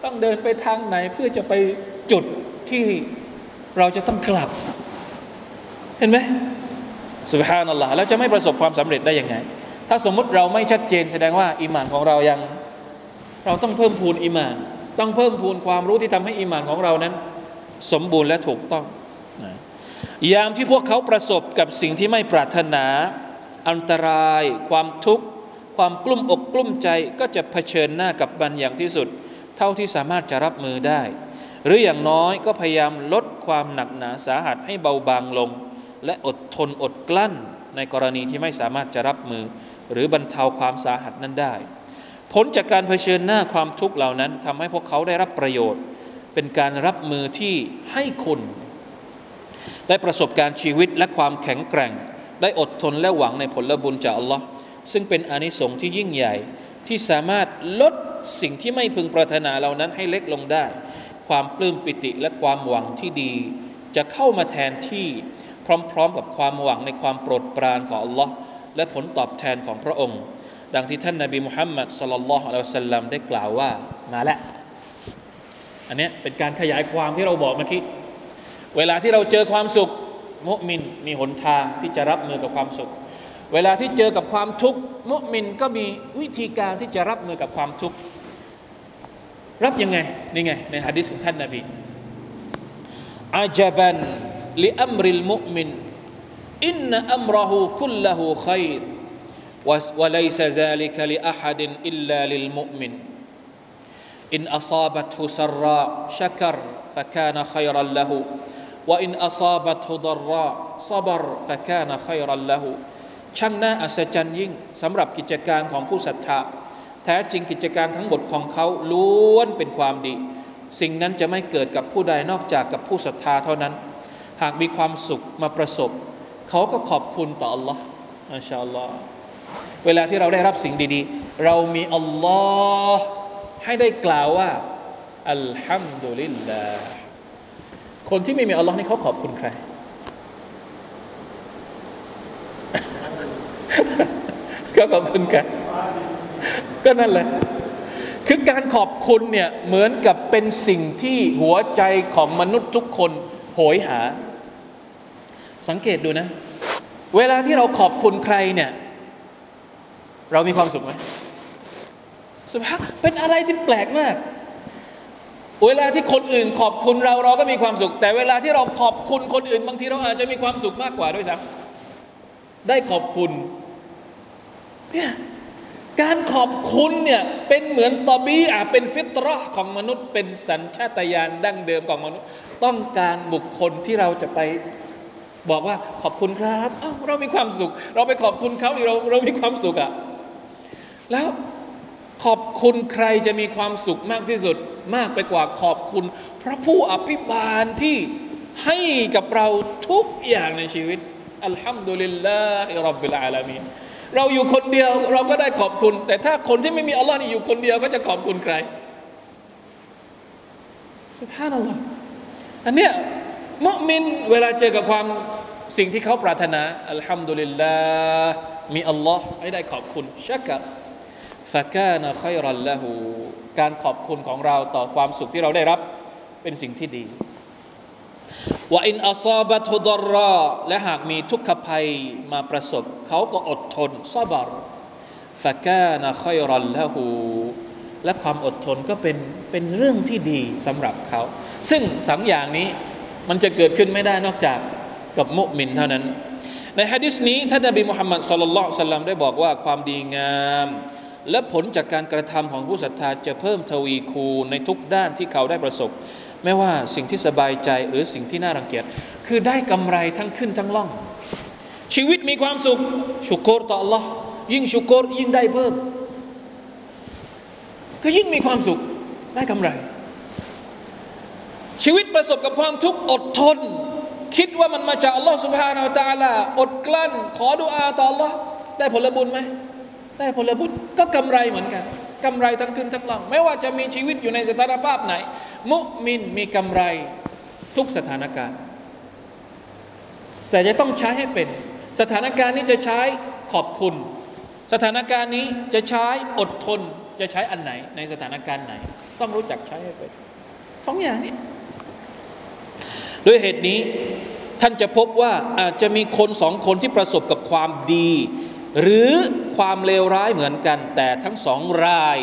ต้องเดินไปทางไหนเพื่อจะไปจุดที่เราจะต้องกลับ เห็นไหมสุบฮานัลลอฮ์แล้วจะไม่ประสบความสำเร็จได้ยังไง ถ้าสมมุติเราไม่ชัดเจนแสดงว่าอีหมานของเรายัง เราต้องเพิ่มพูนอีหมาน ต้องเพิ่มพูนความรู้ที่ทำให้อีหมานของเรานั้น สมบูรณ์และถูกต้องยามที่พวกเขาประสบกับสิ่งที่ไม่ปรารถนา อันตราย ความทุกข์ ความกลุ้มอกกลุ้มใจก็จะเผชิญหน้ากับมันอย่างที่สุด เท่าที่สามารถจะรับมือได้ หรืออย่างน้อยก็พยายามลดความหนักหนาสาหัสให้เบาบางลง และอดทนอดกลั้น ในกรณีที่ไม่สามารถจะรับมือ หรือบรรเทาความสาหัสนั้นได้ ผลจากการเผชิญหน้าความทุกข์เหล่านั้นทำให้พวกเขาได้รับประโยชน์ เป็นการรับมือที่ให้คุณได้ประสบการณ์ชีวิตและความแข็งแกร่ง ได้อดทนและหวังในผลบุญจากอัลลอฮ์ ซึ่งเป็นอนิสงส์ที่ยิ่งใหญ่ ที่สามารถลดสิ่งที่ไม่พึงปรารถนาเหล่านั้นให้เล็กลงได้ ความปลื้มปิติและความหวังที่ดี จะเข้ามาแทนที่พร้อมๆ กับความหวังในความโปรดปรานของอัลลอฮ์และผลตอบแทนของพระองค์ ดังที่ท่านนาบีมุฮัมมัดสลลัลลอฮุอะลัยฮิสัลลัมได้กล่าวว่ามาแล้วอันนี้เป็นการขยายความที่เราบอกเมื่อกี้เวลาที่เราเจอความสุข มุมินมีหนทางที่จะรับมือกับความสุข เวลาที่เจอกับความทุกข์มุมินก็มีวิธีการที่จะรับมือกับความทุกข์รับยังไงนี่ไงในฮะดิษของท่านนาบีอาจบันลิอัมริลมุมินอินนอัมรหูคุลละหูขัยร وليس ذلك لأحد إلا للمؤمن إن أصابته سراء شكر فكان خيرا له وإن أصابته ضراء صبر فكان خيرا له ช่างน่าอัศจรรย์ยิ่งสำหรับกิจการของผู้ศรัทธาแท้จริงกิจการทั้งหมดของเขาล้วนเป็นความดี สิ่งนั้นจะไม่เกิดกับผู้ใดนอกจากกับผู้ศรัทธาเท่านั้น หากมีความสุขมาประสบ เขาก็ขอบคุณต่อ Allah อัลลอฮ์อัลลอฮ์เวลาที่เราได้รับสิ่งดีๆ เรามีอัลลอฮ์ให้ได้กล่าวว่าอัลฮัมดุลิลลาห์คนที่ไม่มีอัลลอฮ์นี่เขาขอบคุณใคร ก็ขอบคุณกันก็นั่นแหละ คือการขอบคุณเนี่ยเหมือนกับเป็นสิ่งที่หัวใจของมนุษย์ทุกคนโหยหา สังเกตดูนะ เวลาที่เราขอบคุณใครเนี่ย เรามีความสุขไหมสุภาพเป็นอะไรที่แปลกมาก เวลาที่คนอื่นขอบคุณเราเราก็มีความสุข แต่เวลาที่เราขอบคุณคนอื่น บางทีเราอาจจะมีความสุขมากกว่าด้วยซ้ำได้ขอบคุณ เนี่ยการขอบคุณเนี่ยเป็นเหมือนตอบีอาเป็นฟิตรอของมนุษย์ เป็นสัญชาตญาณดั้งเดิมของมนุษย์ ต้องการบุคคลที่เราจะไปบอกว่าขอบคุณครับเเรามีความสุข เราไปขอบคุณเขาเราเรามีความสุขอะแล้วขอบคุณใครจะมีความสุขมากที่สุด มากไปกว่าขอบคุณ พระผู้อภิบาลที่ให้กับเราทุกอย่างในชีวิตอัลฮัมดุลิลลาฮิรับบิลอาลามีน เราอยู่คนเดียวเราก็ได้ขอบคุณ แต่ถ้าคนที่ไม่มีอัลลอฮ์นี่อยู่คนเดียวก็จะขอบคุณใครสุภาพนัลลอฮ์อันเนี้ยมุมินเวลาเจอกับความสิ่งที่เขาปรารถนาอัลฮัมดุลิลลาห์มีอัลลอฮ์ให้ได้ขอบคุณชักกะฟะกานะขัยรัลละหูการขอบคุณของเราต่อความสุขที่เราได้รับเป็นสิ่งที่ดี ว่าอินอัซาบะทุดรอและหากมีทุกขภัยมาประสบ เขาก็อดทนซาบารฟะกานะขัยรัลละหูและความอดทนก็เป็นเป็นเรื่องที่ดีสำหรับเขา ซึ่งสองอย่างนี้มันจะเกิดขึ้นไม่ได้นอกจากกับมุมินเท่านั้น ในฮะดิษนี้ท่านนบีมุฮัมมัดสุลลัลสลลัมได้บอกว่าความดีงาม และผลจากการกระทำของผู้ศรัทธาจะเพิ่มทวีคูณในทุกด้านที่เขาได้ประสบ ไม่ว่าสิ่งที่สบายใจหรือสิ่งที่น่ารังเกียจ คือได้กำไรทั้งขึ้นทั้งล่อง ชีวิตมีความสุข ชุกรต่อ Allah ยิ่งชุกรยิ่งได้เพิ่ม ก็ยิ่งมีความสุขได้กำไร ชีวิตประสบกับความทุกข์อดทน คิดว่ามันมาจากอัลลอฮ์สุบฮานาตาลาอดกลั้น ขอดุอาต่อ Allah ได้ผลบุญไหมได้ผลบุญก็กำไรเหมือนกัน กำไรทั้งขึ้นทั้งล่องไม่ว่าจะมีชีวิตอยู่ในสถานภาพไหน มุมินมีกำไรทุกสถานการณ์ แต่จะต้องใช้ให้เป็น สถานการณ์นี้จะใช้ขอบคุณ สถานการณ์นี้จะใช้อดทน จะใช้อันไหน ในสถานการณ์ไหน ต้องรู้จักใช้ให้เป็นสองอย่างนี้ด้วยเหตุนี้ท่านจะพบว่าอาจจะมีคนสองคนที่ประสบกับความดี หรือความเลวร้ายเหมือนกัน แต่ทั้งสองราย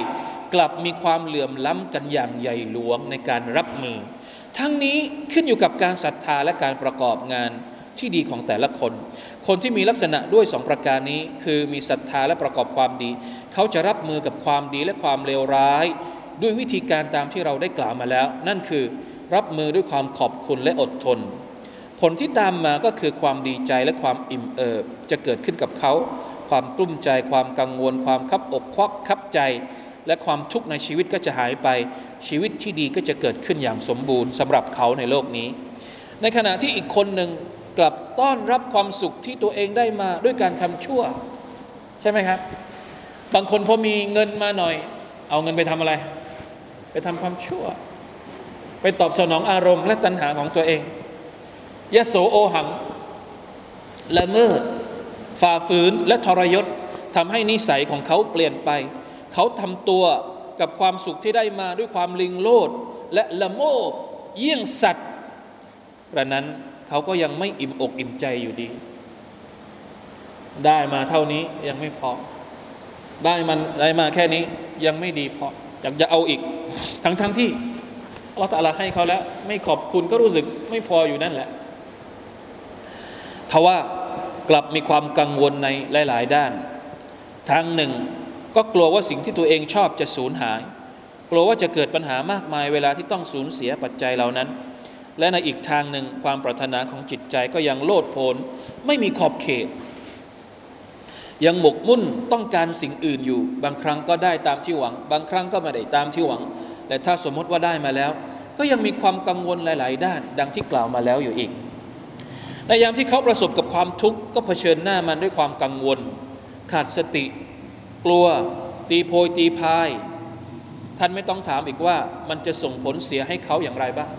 กลับมีความเหลื่อมล้ำกันอย่างใหญ่หลวงในการรับมือ ทั้งนี้ขึ้นอยู่กับการศรัทธาและการประกอบงานที่ดีของแต่ละคน คนที่มีลักษณะด้วยสองประการนี้ คือมีศรัทธาและประกอบความดี เขาจะรับมือกับความดีและความเลวร้าย ด้วยวิธีการตามที่เราได้กล่าวมาแล้ว นั่นคือรับมือด้วยความขอบคุณและอดทน ผลที่ตามมาก็คือความดีใจและความอิ่มเอิบจะเกิดขึ้นกับเขา ความกลุ้มใจความกังวล ความคับอกควักคับใจ และความทุกข์ในชีวิตก็จะหายไปชีวิตที่ดีก็จะเกิดขึ้นอย่างสมบูรณ์สำหรับเขาในโลกนี้ ในขณะที่อีกคนหนึ่งกลับต้อนรับความสุขที่ตัวเองได้มาด้วยการทำชั่ว ใช่ไหมครับ บางคนพอมีเงินมาหน่อย เอาเงินไปทำอะไร ไปทำความชั่ว ไปตอบสนองอารมณ์และตัณหาของตัวเองยะโสโอหังละเมิด ฝ่าฝืนและทรยศทำให้นิสัยของเขาเปลี่ยนไป เขาทำตัวกับความสุขที่ได้มาด้วยความลิงโลด และละโมบเยี่ยงสัตว์กระนั้นเขาก็ยังไม่อิ่มอกอิ่มใจอยู่ดี ได้มาเท่านี้ยังไม่พอ ได้มันได้มาแค่นี้ยังไม่ดีพอ อยากจะเอาอีก ทั้งทั้งที่เราตะลาให้เขาแล้ว ไม่ขอบคุณก็รู้สึกไม่พออยู่นั่นแหละทว่า กลับมีความกังวลในหลาย ๆ ด้าน ทางหนึ่ง ก็กลัวว่าสิ่งที่ตัวเองชอบจะสูญหาย กลัวว่าจะเกิดปัญหามากมายเวลาที่ต้องสูญเสียปัจจัยเหล่านั้น และในอีกทางหนึ่งความปรารถนาของจิตใจก็ยังโลดโผนไม่มีขอบเขต ยังหมกมุ่นต้องการสิ่งอื่นอยู่ บางครั้งก็ได้ตามที่หวัง บางครั้งก็ไม่ได้ตามที่หวังแต่ถ้าสมมติว่าได้มาแล้ว ก็ยังมีความกังวลหลาย ๆ ด้าน ดังที่กล่าวมาแล้วอยู่อีก ในยามที่เขาประสบกับความทุกข์ก็เผชิญหน้ามันด้วยความกังวล ขาดสติ กลัว ตีโพยตีพาย ท่านไม่ต้องถามอีกว่ามันจะส่งผลเสียให้เขาอย่างไรบ้าง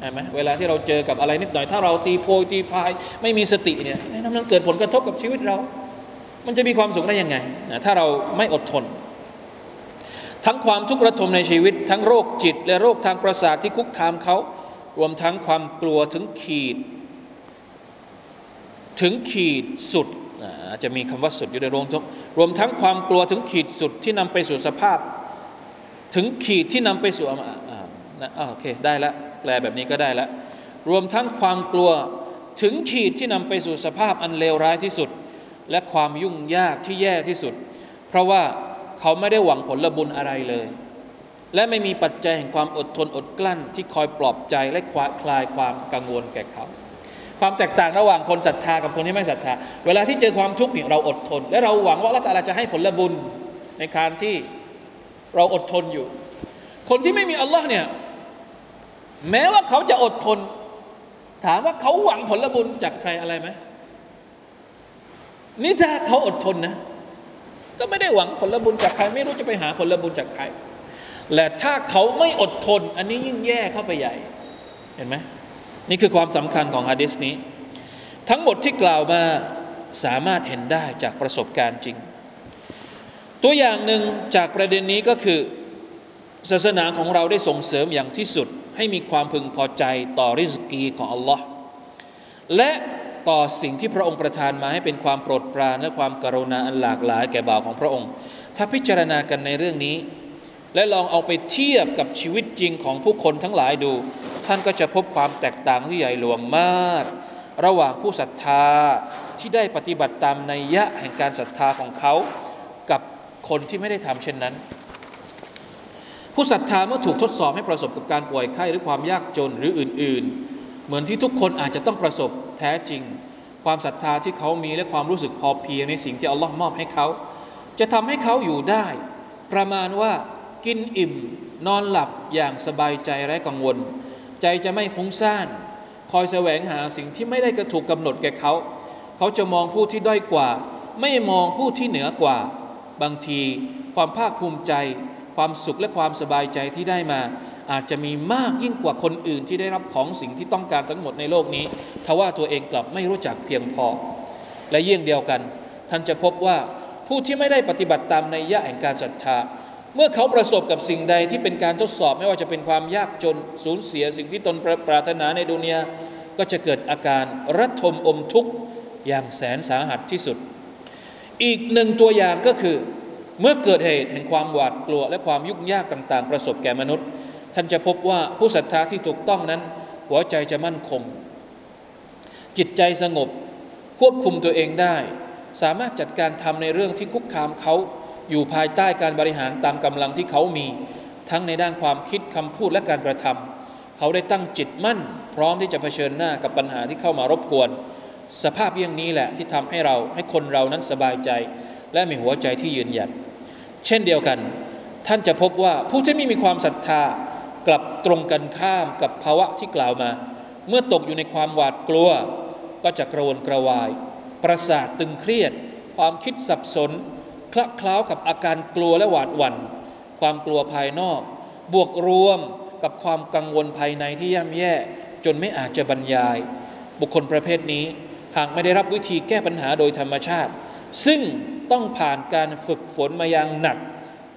ใช่ไหมเวลาที่เราเจอกับอะไรนิดหน่อย ถ้าเราตีโพยตีพาย ไม่มีสติเนี่ยนั่นมันเกิดผลกระทบกับชีวิตเรา มันจะมีความสุขได้ยังไงถ้าเราไม่อดทน ทั้งความทุกข์ระทมในชีวิต ทั้งโรคจิต และโรคทางประสาทที่คุกคามเขารวมทั้งความกลัวถึงขีด ถึงขีดสุดอาจจะมีคำว่าสุดอยู่ในรวมรวมทั้งความกลัวถึงขีดสุดที่นำไปสู่สภาพ ถึงขีดที่นำไปสู่อ่าโอเคได้ละแปลแบบนี้ก็ได้ละรวมทั้งความกลัวถึงขีดที่นำไปสู่สภาพอันเลวร้ายที่สุด และความยุ่งยากที่แย่ที่สุด เพราะว่าเขาไม่ได้หวังผลบุญอะไรเลย และไม่มีปัจจัยแห่งความอดทนอดกลั้นที่คอยปลอบใจและคลายความกังวลแก่เขา ความแตกต่างระหว่างคนศรัทธากับคนที่ไม่ศรัทธา เวลาที่เจอความทุกข์เนี่ยเราอดทน และเราหวังว่าละตาลาจะให้ผลบุญในการที่เราอดทนอยู่ คนที่ไม่มีอัลลอฮ์เนี่ยแม้ว่าเขาจะอดทน ถามว่าเขาหวังผลบุญจากใครอะไรไหมนี่ถ้าเขาอดทนนะ ก็ไม่ได้หวังผลบุญจากใคร ไม่รู้จะไปหาผลบุญจากใครและถ้าเขาไม่อดทน อันนี้ยิ่งแย่เข้าไปใหญ่ เห็นไหม นี่คือความสำคัญของฮะดิษนี้ ทั้งหมดที่กล่าวมาสามารถเห็นได้จากประสบการณ์จริง ตัวอย่างหนึ่งจากประเด็นนี้ก็คือ ศาสนาของเราได้ส่งเสริมอย่างที่สุด ให้มีความพึงพอใจต่อริสกีของอัลลอฮ์และต่อสิ่งที่พระองค์ประทานมาให้เป็นความโปรดปรานและความกรุณาอันหลากหลายแก่บ่าวของพระองค์ ถ้าพิจารณากันในเรื่องนี้ และลองเอาไปเทียบกับชีวิตจริงของผู้คนทั้งหลายดู ท่านก็จะพบความแตกต่างที่ใหญ่หลวงมาก ระหว่างผู้ศรัทธาที่ได้ปฏิบัติตามในยะแห่งการศรัทธาของเขา กับคนที่ไม่ได้ทำเช่นนั้น ผู้ศรัทธาเมื่อถูกทดสอบให้ประสบกับการป่วยไข้หรือความยากจนหรืออื่น ๆ เหมือนที่ทุกคนอาจจะต้องประสบแท้จริง ความศรัทธาที่เขามีและความรู้สึกพอเพียงในสิ่งที่อัลลอฮ์มอบให้เขา จะทำให้เขาอยู่ได้ ประมาณว่า กินอิ่ม นอนหลับอย่างสบายใจไร้กังวล ใจจะไม่ฟุ้งซ่าน คอยแสวงหาสิ่งที่ไม่ได้กระถูกกำหนดแก่เขา เขาจะมองผู้ที่ด้อยกว่า ไม่มองผู้ที่เหนือกว่า บางทีความภาคภูมิใจ ความสุขและความสบายใจที่ได้มา อาจจะมีมากยิ่งกว่าคนอื่นที่ได้รับของสิ่งที่ต้องการทั้งหมดในโลกนี้ทว่าตัวเองกลับไม่รู้จักเพียงพอ และเยี่ยงเดียวกัน ท่านจะพบว่าผู้ที่ไม่ได้ปฏิบัติตามในยะแห่งการศรัทธา เมื่อเขาประสบกับสิ่งใดที่เป็นการทดสอบไม่ว่าจะเป็นความยากจนสูญเสียสิ่งที่ตนปรารถนาในดุนยาก็จะเกิดอาการรัทมอมทุกข์อย่างแสนสาหัสที่สุด อีกหนึ่งตัวอย่างก็คือ เมื่อเกิดเหตุแห่งความหวาดกลัว และความยุ่งยากต่าง ๆ ประสบแก่มนุษย์ ท่านจะพบว่าผู้ศรัทธาที่ถูกต้องนั้น หัวใจจะมั่นคง จิตใจสงบ ควบคุมตัวเองได้ สามารถจัดการทำในเรื่องที่คุกคามเขา อยู่ภายใต้การบริหารตามกำลังที่เขามี ทั้งในด้านความคิดคำพูดและการกระทำเขาได้ตั้งจิตมั่น พร้อมที่จะเผชิญหน้ากับปัญหาที่เข้ามารบกวน สภาพอย่างนี้แหละที่ทำให้เราให้คนเรานั้นสบายใจ และมีหัวใจที่ยืนหยัด เช่นเดียวกัน ท่านจะพบว่าผู้ที่ไม่มีความศรัทธากลับตรงกันข้ามกับภาวะที่กล่าวมา เมื่อตกอยู่ในความหวาดกลัว ก็จะกระวนกระวาย ประสาทตึงเครียด ความคิดสับสน คละเคล้ากับอาการกลัวและหวาดหวัน่นความกลัวภายนอก บวกรวมกับความกังวลภายในที่ย่ำแย่ จนไม่อาจจะบรรยาย บุคคลประเภทนี้ หากไม่ได้รับวิธีแก้ปัญหาโดยธรรมชาติ ซึ่งต้องผ่านการฝึกฝนมาอย่างหนัก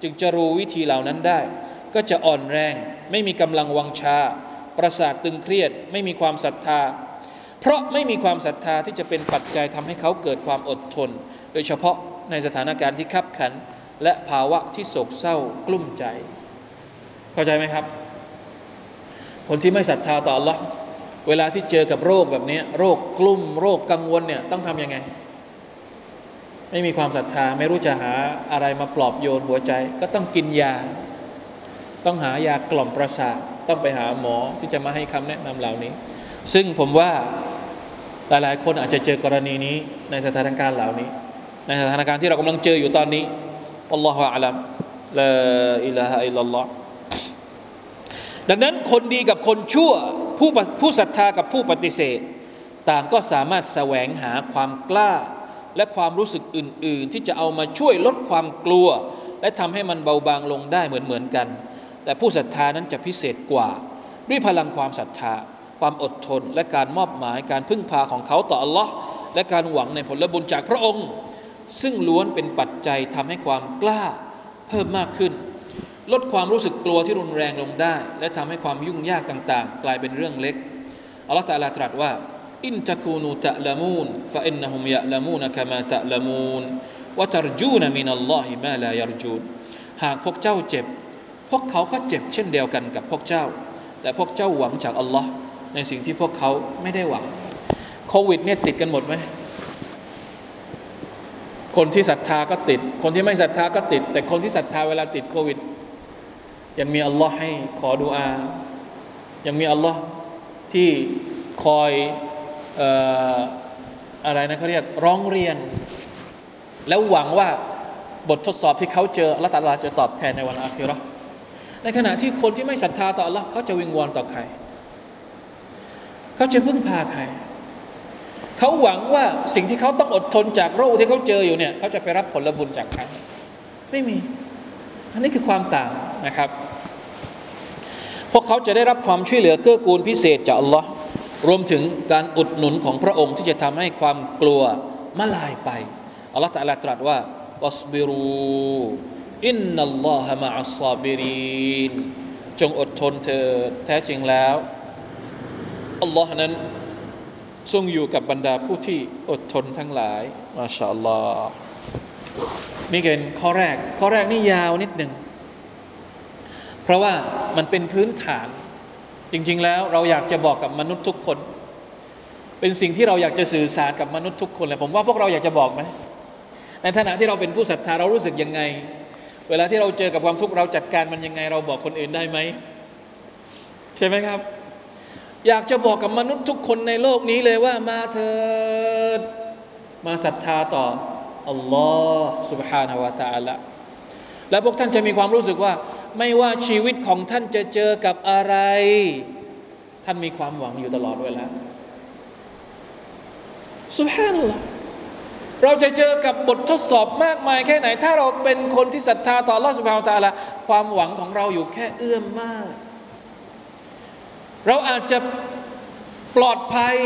จึงจะรู้วิธีเหล่านั้นได้ ก็จะอ่อนแรง ไม่มีกำลังวังชา ประสาทตึงเครียด ไม่มีความศรัทธา เพราะไม่มีความศรัทธาที่จะเป็นปัจจัยทำให้เขาเกิดความอดทน โดยเฉพาะ ในสถานการณ์ที่ขับขัน และภาวะที่โศกเศร้ากลุ้มใจ เข้าใจไหมครับ คนที่ไม่ศรัทธาต่อ Allah เวลาที่เจอกับโรคแบบนี้ โรคกลุ่มโรคกังวลเนี่ยต้องทำยังไง ไม่มีความศรัทธาไม่รู้จะหาอะไรมาปลอบโยนหัวใจ ก็ต้องกินยา ต้องหายากล่อมประสาทต้องไปหาหมอที่จะมาให้คำแนะนำเหล่านี้ ซึ่งผมว่าหลายๆ คนอาจจะเจอกรณีนี้ในสถานการณ์เหล่านี้ ในสถานการณ์ที่เรากำลังเจออยู่ตอนนี้อัลลอฮฺอัลลัมลาอิลาฮะอิลลัลลอฮดังนั้นคนดีกับคนชั่วผู้ผู้ศรัทธากับผู้ปฏิเสธ ต่างก็สามารถแสวงหาความกล้า และความรู้สึกอื่น ๆ ที่จะเอามาช่วยลดความกลัว และทำให้มันเบาบางลงได้เหมือนๆกัน แต่ผู้ศรัทธานั้นจะพิเศษกว่า ด้วยพลังความศรัทธา ความอดทนและการมอบหมายการพึ่งพาของเขาต่ออัลลอฮ์และการหวังในผลบุญจากพระองค์ ซึ่งล้วนเป็นปัจจัยทำให้ความกล้าเพิ่มมากขึ้น ลดความรู้สึกกลัวที่รุนแรงลงได้ และทำให้ความยุ่งยากต่างๆ กลายเป็นเรื่องเล็กอัลลอฮฺตะลาตรัสว่าอินตะคูนูตะละมูนฟะอินนะฮุมยะละมูนกะมาตะละมูนวะตรจูนมินัลลอฮิมาลายรจูนหากพวกเจ้าเจ็บ พวกเขาก็เจ็บเช่นเดียวกันกับพวกเจ้า แต่พวกเจ้าหวังจากอัลลอฮ์ในสิ่งที่พวกเขาไม่ได้หวังโควิดเนี่ยติดกันหมดไหม คนที่ศรัทธาก็ติด คนที่ไม่ศรัทธาก็ติด แต่คนที่ศรัทธาเวลาติดโควิด ยังมีอัลลอฮ์ให้ขอดุอา ยังมีอัลลอฮ์ที่คอยอะไรนะเขาเรียกร้องเรียน แล้วหวังว่าบททดสอบที่เขาเจอละตัลลาจะตอบแทนในวันอาคิรอในขณะที่คนที่ไม่ศรัทธาต่อ Allah เขาจะวิงวอนต่อใคร เขาจะพึ่งพาใคร เขาหวังว่าสิ่งที่เขาต้องอดทนจากโรคที่เขาเจออยู่เนี่ยเขาจะไปรับผลบุญจากใครไม่มี อันนี้คือความต่างนะครับ พวกเขาจะได้รับความช่วยเหลือเกื้อกูลพิเศษจาก Allah รวมถึงการอุดหนุนของพระองค์ที่จะทำให้ความกลัวมาลายไปอัลลอฮฺตรัสตรัสว่าวัสบิรูอินนัลลอฮะมะอัสซาบิรินจงอดทนเถิดแท้จริงแล้วอัลลอฮ์นั้น ทรงอยู่กับบรรดาผู้ที่อดทนทั้งหลายมาชาอัลลอฮ์นี่เป็นข้อแรก ข้อแรกนี่ยาวนิดหนึ่ง เพราะว่ามันเป็นพื้นฐาน จริง ๆ แล้วเราอยากจะบอกกับมนุษย์ทุกคน เป็นสิ่งที่เราอยากจะสื่อสารกับมนุษย์ทุกคนเลยผมว่าพวกเราอยากจะบอกไหมในฐานะที่เราเป็นผู้ศรัทธาเรารู้สึกยังไง เวลาที่เราเจอกับความทุกข์เราจัดการมันยังไง เราบอกคนอื่นได้ไหม ใช่ไหมครับ อยากจะบอกกับมนุษย์ทุกคนในโลกนี้เลยว่ามาเถิดมาศรัทธาต่ออัลลอฮ์ سبحانه และ تعالى และพวกท่านจะมีความรู้สึกว่า ไม่ว่าชีวิตของท่านจะเจอกับอะไร ท่านมีความหวังอยู่ตลอดเวลา سبحان อัลลอฮ์เราจะเจอกับบททดสอบมากมายแค่ไหน ถ้าเราเป็นคนที่ศรัทธาต่อลอสุภาตาละความหวังของเราอยู่แค่เอื้อมมาก เราอาจจะปลอดภัย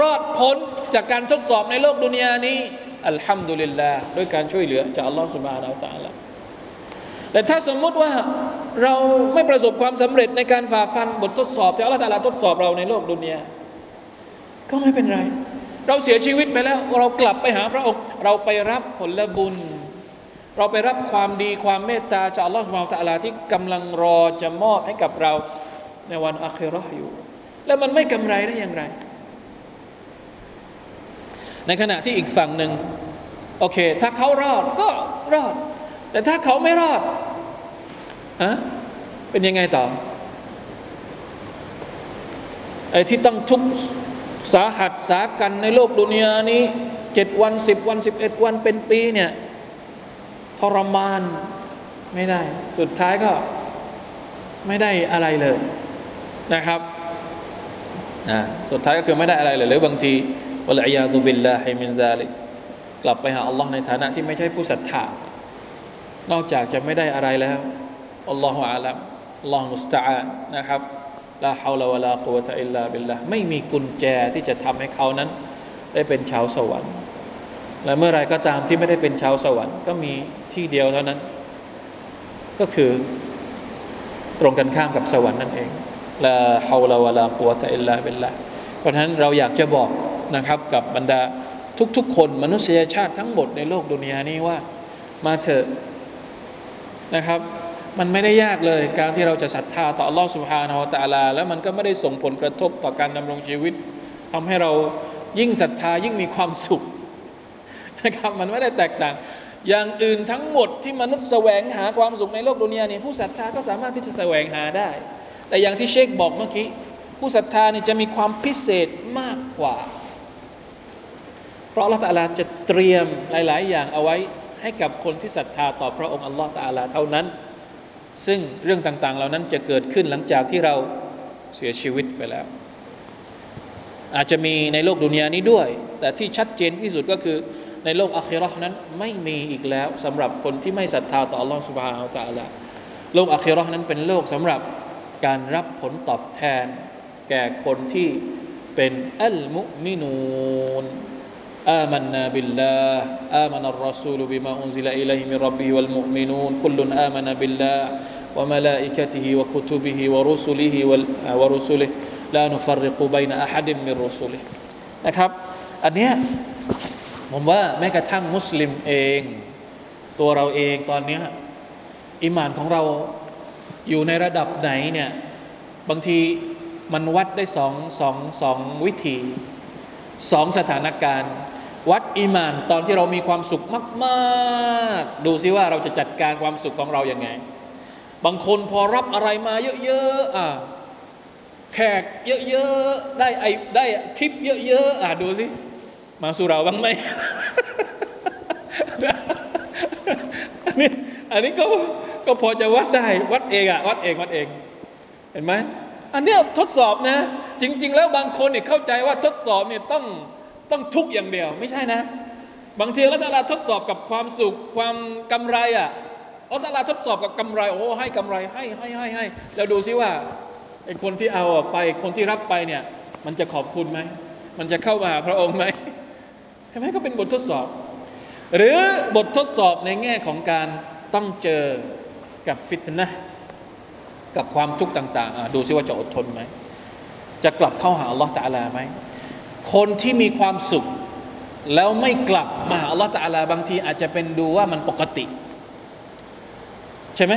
รอดพ้นจากการทดสอบในโลกดุนยานี้อัลฮัมดุลิลลาห์ด้วยการช่วยเหลือจากอัลลอฮฺสุบฮานาอัลตะละแต่ถ้าสมมุติว่าเราไม่ประสบความสำเร็จในการฝ่าฟันบททดสอบที่อัลลอฮฺตะลาทดสอบเราในโลกดุนยาก็ไม่เป็นไร เราเสียชีวิตไปแล้ว เรากลับไปหาพระองค์เราไปรับผลบุญ เราไปรับความดีความเมตตาจากอัลลอฮฺสุบฮานตะลาที่กำลังรอจะมอบให้กับเรา ในวันอัคราอยู่ แล้วมันไม่กำไรได้อย่างไร ในขณะที่อีกฝั่งหนึ่งโอเค ถ้าเขารอดก็รอด แต่ถ้าเขาไม่รอดอะเป็นยังไงต่อไอ้ที่ต้องทุกสาหัสสากันในโลกดุนยานี้เจ็ดวันสิบวันสิบเอ็ดวันเป็นปีเนี่ยทรมานไม่ได้ สุดท้ายก็ไม่ได้อะไรเลย นะครับนะสุดท้ายก็คือไม่ได้อะไรเลยหรือบางทีوالعياذ بالله من ذلك กลับไปหาอัลลอฮ์ในฐานะที่ไม่ใช่ผู้ศรัทธานอกจากจะไม่ได้อะไรแล้วالله أعلم الله المستعان นะครับ لا حول ولا قوة إلا بالله ไม่มีกุญแจที่จะทำให้เขานั้น ได้เป็นชาวสวรรค์ และเมื่อไรก็ตามที่ไม่ได้เป็นชาวสวรรค์ ก็มีที่เดียวเท่านั้น ก็คือตรงกันข้ามกับสวรรค์นั่นเอง ลาฮาวลาวะลากุวตะอิลลาบิลละเพราะฉะนั้นเราอยากจะบอกนะครับกับบรรดาทุกๆ คนมนุษยชาติทั้งหมดในโลกดุนยานี้ว่า มาเถอะนะครับ มันไม่ได้ยากเลยการที่เราจะศรัทธาต่ออัลลอฮฺสุบฮานาอัลตะลา แล้วมันก็ไม่ได้ส่งผลกระทบต่อการดำรงชีวิตทำให้เรายิ่งศรัทธายิ่งมีความสุขนะครับมันไม่ได้แตกต่าง อย่างอื่นทั้งหมดที่มนุษย์แสวงหาความสุขในโลกดุนยานี่ผู้ศรัทธาก็สามารถที่จะแสวงหาได้ แต่อย่างที่เชคบอกเมื่อกี้ ผู้ศรัทธานี่จะมีความพิเศษมากกว่า เพราะอัลลอฮฺตะลาจะเตรียมหลาย ๆ อย่างเอาไว้ให้กับคนที่ศรัทธาต่อพระองค์อัลลอฮฺตะลาเท่านั้น ซึ่งเรื่องต่าง ๆ เหล่านั้นจะเกิดขึ้นหลังจากที่เราเสียชีวิตไปแล้ว อาจจะมีในโลกดุนยานี้ด้วย แต่ที่ชัดเจนที่สุดก็คือในโลกอาคิเราะฮ์นั้นไม่มีอีกแล้วสำหรับคนที่ไม่ศรัทธาต่ออัลลอฮฺ سبحانه وتعالى โลกอาคิเราะฮ์นั้นเป็นโลกสำหรับ การรับผลตอบแทน แก่คนที่เป็นอัลมุมินูน آمنا بالله آمن الرسول بما أنزل إليه من ربه والمؤمنون كل آمن بالله وملائكته وكتبه ورسله ورسله لا نفرق بين أحد من رسله นะครับอันเนี้ยผมว่าแม้กระทั่งมุสลิมเอง ตัวเราเองตอนนี้อิมานของเรา อยู่ในระดับไหนเนี่ยบางทีมันวัดได้สองสองสองวิธีสองสถานการณ์ วัดอีมาน ตอนที่เรามีความสุขมากๆ ดูซิว่าเราจะจัดการความสุขของเราอย่างไง บางคนพอรับอะไรมาเยอะๆอะแขกเยอะๆได้ไอได้ทิปเยอะๆอะดูสิมาสู่เราบ้างไหมนนี้ อันนี้ก็ก็พอจะวัดได้วัดเองอะวัดเองวัดเอง เห็นไหมอันนี้ทดสอบนะ จริง ๆ แล้วบางคนเนี่ยเข้าใจว่าทดสอบเนี่ยต้องต้องทุกอย่างเดียว ไม่ใช่นะ บางทีอัลตะอาลาทดสอบกับความสุขความกำไรอะอัลลอฮฺตะอาลาทดสอบกับกำไรโอ้ให้กำไรให้ให้ให้ให้แล้วดูซิว่าไอ้คนที่เอาไปคนที่รับไปเนี่ย มันจะขอบคุณไหมมันจะเข้ามาหาพระองค์ไหมเห็นไหมก็เป็นบททดสอบ หรือบททดสอบในแง่ของการ ต้องเจอกับฟิตนะกับความทุกข์ต่างๆดูซิว่าจะอดทนไหม จะกลับเข้าหาอัลลอฮฺตะอาลาไหม คนที่มีความสุข แล้วไม่กลับมาหาอัลลอฮฺตะอาลาบางทีอาจจะเป็นดูว่ามันปกติ ใช่ไหม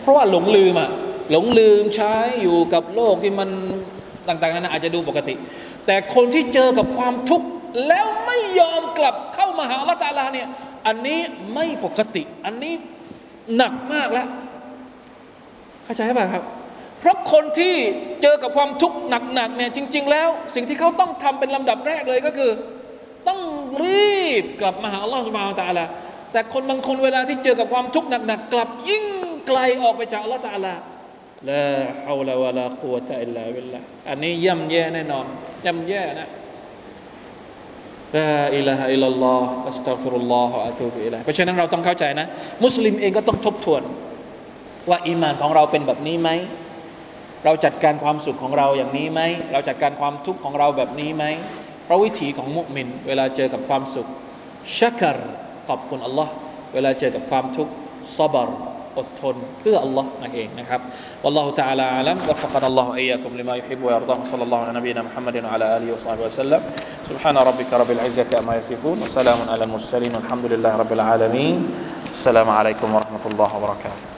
เพราะว่าหลงลืมอะหลงลืมใช้อยู่กับโลกที่มันต่างๆนั้นอาจจะดูปกติ แต่คนที่เจอกับความทุกข์แล้วไม่ยอมกลับเข้ามาหาอัลลอฮฺตะอาลาเนี่ยอันนี้ไม่ปกติ อันนี้ หนักมากแล้วเข้าใจไหมครับ เพราะคนที่เจอกับความทุกข์หนักๆเนี่ยจริง ๆ แล้ว สิ่งที่เขาต้องทำเป็นลำดับแรกเลยก็คือ ต้องรีบกลับมาหาอัลลอฮฺ سبحانه وتعالى แต่คนบางคนเวลาที่เจอกับความทุกข์หนักๆกลับยิ่งไกลออกไปจากอัลลอฮฺ تعالى لا حول ولا قوة إلا بالله อันนี้ย่ำแย่แน่นอนย่ำแย่นะ لا إله إلا الله أستغفر الله أتوب إليه เพราะฉะนั้นเราต้องเข้าใจนะ มุสลิมเองก็ต้องทบทวน ว่าอีมานของเราเป็นแบบนี้ไหมเราจัดการความสุขของเราอย่างนี้ไหมเราจัดการความทุกข์ของเราแบบนี้ไหมเพราะวิถีของมุมิน เวลาเจอกับความสุขشكر ขอบคุณอัลลอฮ์เวลาเจอกับความทุกข์ซอบร อดทนเพื่ออัลลอฮ์นั่นเองนะครับ والله تعالى أعلم وفقنا الله وإياكم لما يحب ويرضى صلى الله على نبينا محمد وعلى آله وصحبه وسلم سبحان ربك رب العزة أما يصفون وسلام على المرسلين والحمد لله رب العالمين السلام عليكم ورحمة الله وبركاته